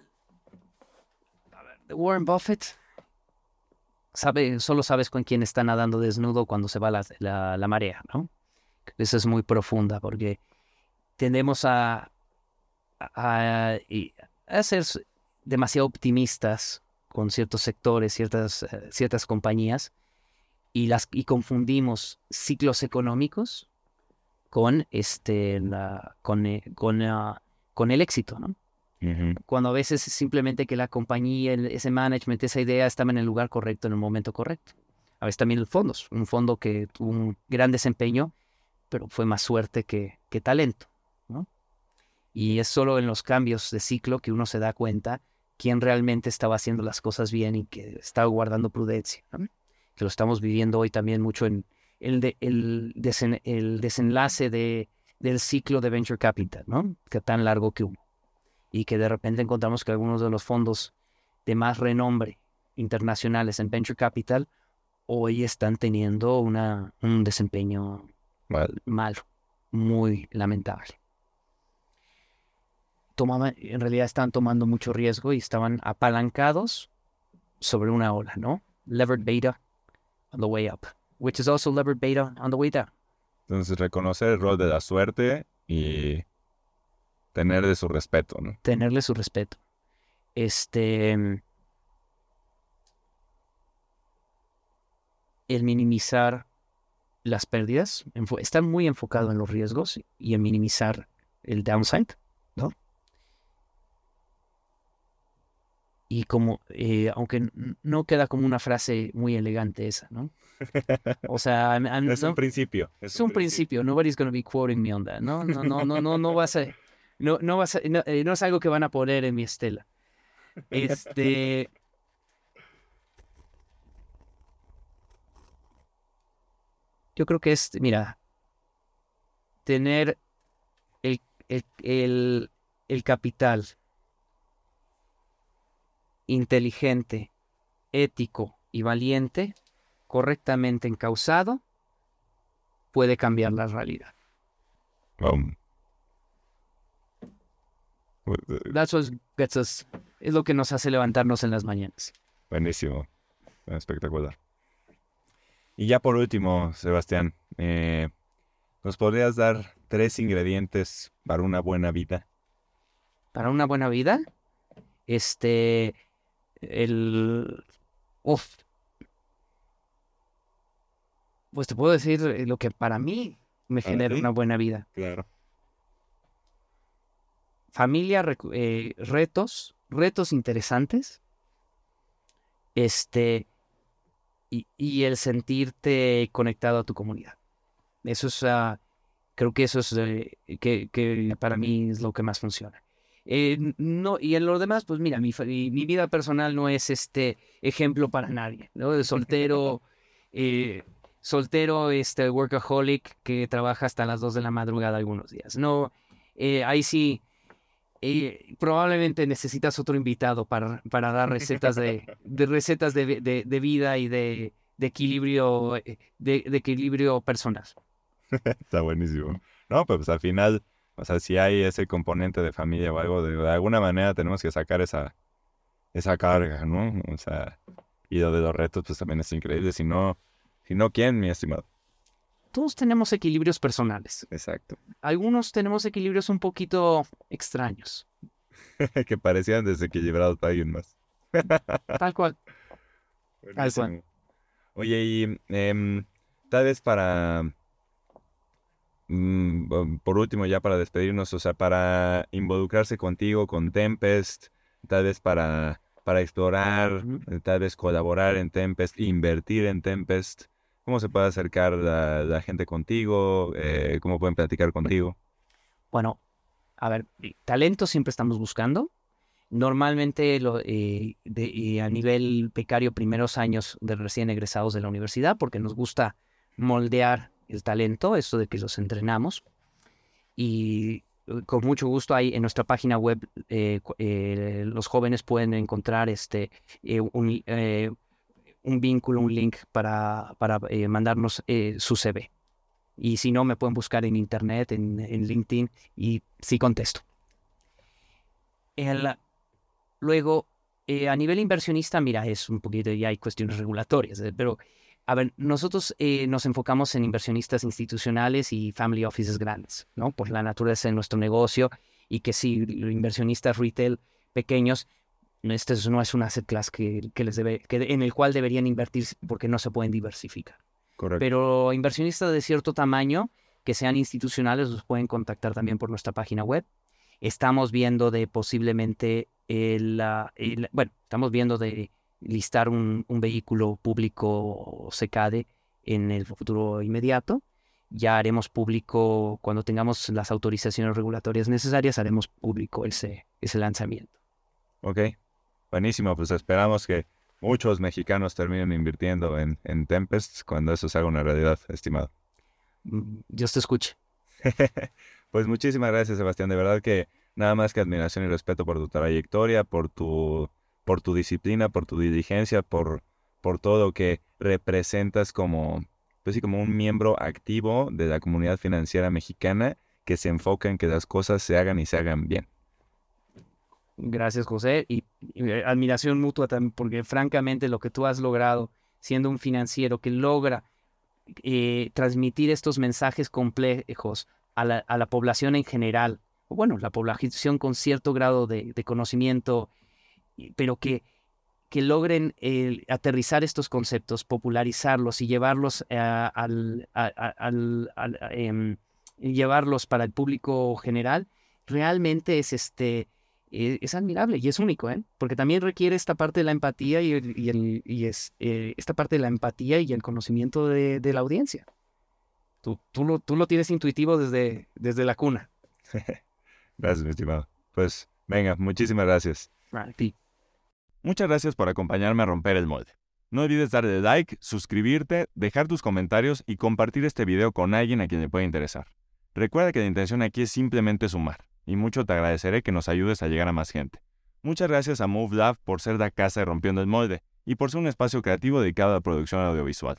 [SPEAKER 2] a ver, de Warren Buffett. Solo sabes con quién está nadando desnudo cuando se va la, la, la marea, ¿no? Esa es muy profunda porque tendemos a, a, a ser demasiado optimistas con ciertos sectores, ciertas, eh, ciertas compañías y, las, y confundimos ciclos económicos con, este, la, con, eh, con, ah, con el éxito, ¿no? Cuando a veces es simplemente que la compañía, el- ese management, esa idea estaba en el lugar correcto, en el momento correcto. a veces también fondos, un fondo que tuvo un gran desempeño, pero fue más suerte que, que talento. ¿no? Y es solo en los cambios de ciclo que uno se da cuenta quién realmente estaba haciendo las cosas bien y que estaba guardando prudencia. Que lo estamos viviendo hoy también mucho en el, el, el desenlace de, del ciclo de venture capital, ¿no? que tan largo que hubo. Y que de repente encontramos que algunos de los fondos de más renombre internacionales en venture capital hoy están teniendo una, un desempeño malo, muy lamentable. Tomaban, en realidad estaban tomando mucho riesgo y estaban apalancados sobre una ola, ¿no? Levered beta on the way up, which is also levered beta on the way down.
[SPEAKER 1] Entonces, reconocer el rol de la suerte y tenerle su respeto, ¿no?
[SPEAKER 2] Tenerle su respeto. Este. El minimizar las pérdidas, estar muy enfocado en los riesgos y en minimizar el downside, ¿no? Y como, eh, aunque no queda como una frase muy elegante esa, ¿no? O sea,
[SPEAKER 1] es un principio.
[SPEAKER 2] Es, un, principio. Nobody's going to be quoting me on that, ¿no? No, no, no, no, no vas a, no, no vas a, no, eh, no es algo que van a poner en mi estela. Este, yo creo que es, mira, tener el, el, el, capital inteligente, ético y valiente, correctamente encausado, puede cambiar la realidad. Um, That's what gets us, es lo que nos hace levantarnos en las mañanas.
[SPEAKER 1] Buenísimo, espectacular. Y ya por último, Sebastián, eh, ¿nos podrías dar tres ingredientes para una buena vida?
[SPEAKER 2] Para una buena vida, este, el, uf, pues te puedo decir lo que para mí me genera una buena vida.
[SPEAKER 1] Claro.
[SPEAKER 2] Familia, eh, retos, retos interesantes. Este, y, el sentirte conectado a tu comunidad. Eso es, uh, creo que eso es eh, que, que, para mí es lo que más funciona. Eh, no, y en lo demás, pues mira, mi, mi, vida personal no es este ejemplo para nadie, ¿no? De soltero, eh, soltero, este workaholic que trabaja hasta las 2 de la madrugada algunos días. No, ahí sí, probablemente necesitas otro invitado para, para dar recetas de, de recetas de, de, vida y de, equilibrio eh, de, equilibrio personal.
[SPEAKER 1] Está buenísimo. No, pues al final, o sea, si hay ese componente de familia o algo, de, alguna manera tenemos que sacar esa, esa carga, ¿no? O sea, y lo de los retos, pues también es increíble. Si no, si no, ¿quién, mi estimado?
[SPEAKER 2] todos tenemos equilibrios personales.
[SPEAKER 1] Exacto.
[SPEAKER 2] Algunos tenemos equilibrios un poquito extraños.
[SPEAKER 1] que parecían desequilibrados para alguien más.
[SPEAKER 2] Tal cual. Tal cual.
[SPEAKER 1] Oye, y em, tal vez para... Mm, por último, ya para despedirnos, o sea, para involucrarse contigo, con Tempest, tal vez para, para explorar, tal vez colaborar en Tempest, invertir en Tempest, ¿Cómo se puede acercar la, gente contigo? Eh, ¿Cómo pueden platicar contigo?
[SPEAKER 2] Bueno, a ver, talento siempre estamos buscando. Normalmente lo, eh, de, a nivel becario, primeros años de recién egresados de la universidad, porque nos gusta moldear el talento, eso de que los entrenamos. Y eh, con mucho gusto ahí en nuestra página web los jóvenes pueden encontrar este un, un vínculo, un link para, para eh, mandarnos eh, su CV. Y si no, me pueden buscar en internet, en, LinkedIn, y sí contesto. El, luego, eh, a nivel inversionista, mira, es un poquito, ya hay cuestiones regulatorias, pero a ver, nosotros nos enfocamos en inversionistas institucionales y family offices grandes, ¿no? Por la naturaleza de nuestro negocio y que si inversionistas retail pequeños este no es un asset class que, les debe, que en el cual deberían invertir porque no se pueden diversificar.
[SPEAKER 1] Correcto.
[SPEAKER 2] Pero inversionistas de cierto tamaño, que sean institucionales, los pueden contactar también por nuestra página web. Estamos viendo de posiblemente el, bueno, estamos viendo de, listar un, un vehículo público CECADE en el futuro inmediato. Ya haremos público, cuando tengamos las autorizaciones regulatorias necesarias, haremos público ese, ese lanzamiento.
[SPEAKER 1] Ok, buenísimo. Pues esperamos que muchos mexicanos terminen invirtiendo en, en Tempest cuando eso se haga una realidad, estimado.
[SPEAKER 2] Mm, Dios te escuche.
[SPEAKER 1] pues muchísimas gracias, Sebastián. De verdad que nada más que admiración y respeto por tu trayectoria, por tu, por tu disciplina, por tu diligencia, por, por todo lo que representas como, pues sí, como un miembro activo de la comunidad financiera mexicana que se enfoca en que las cosas se hagan y se hagan bien.
[SPEAKER 2] Gracias, José. Y, eh, admiración mutua también, porque francamente lo que tú has logrado siendo un financiero que logra eh, transmitir estos mensajes complejos a la, a la, población en general, o bueno, la población con cierto grado de, de conocimiento, pero que, que logren eh, aterrizar estos conceptos, popularizarlos y llevarlos al, eh, llevarlos para el público general, realmente es este es admirable y es único, ¿eh? Porque también requiere esta parte de la empatía y, el, y, el, y es eh, esta parte de la empatía y el conocimiento de, de la audiencia. Tú, tú, lo, tú lo tienes intuitivo desde, desde la cuna.
[SPEAKER 1] gracias, mi estimado. Pues venga, muchísimas gracias.
[SPEAKER 2] A ti.
[SPEAKER 1] Muchas gracias por acompañarme a romper el molde. No olvides darle like, suscribirte, dejar tus comentarios y compartir este video con alguien a quien le pueda interesar. Recuerda que la intención aquí es simplemente sumar y mucho te agradeceré que nos ayudes a llegar a más gente. Muchas gracias a MoveLab por ser la casa de Rompiendo el Molde y por ser un espacio creativo dedicado a la producción audiovisual.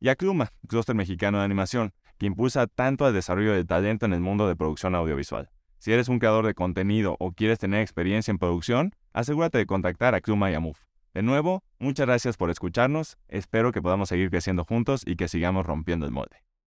[SPEAKER 1] Y a Cluma, clúster mexicano de animación, que impulsa tanto al desarrollo del talento en el mundo de producción audiovisual. Si eres un creador de contenido o quieres tener experiencia en producción, asegúrate de contactar a Cluma y a Move. De nuevo, muchas gracias por escucharnos, espero que podamos seguir creciendo juntos y que sigamos rompiendo el molde.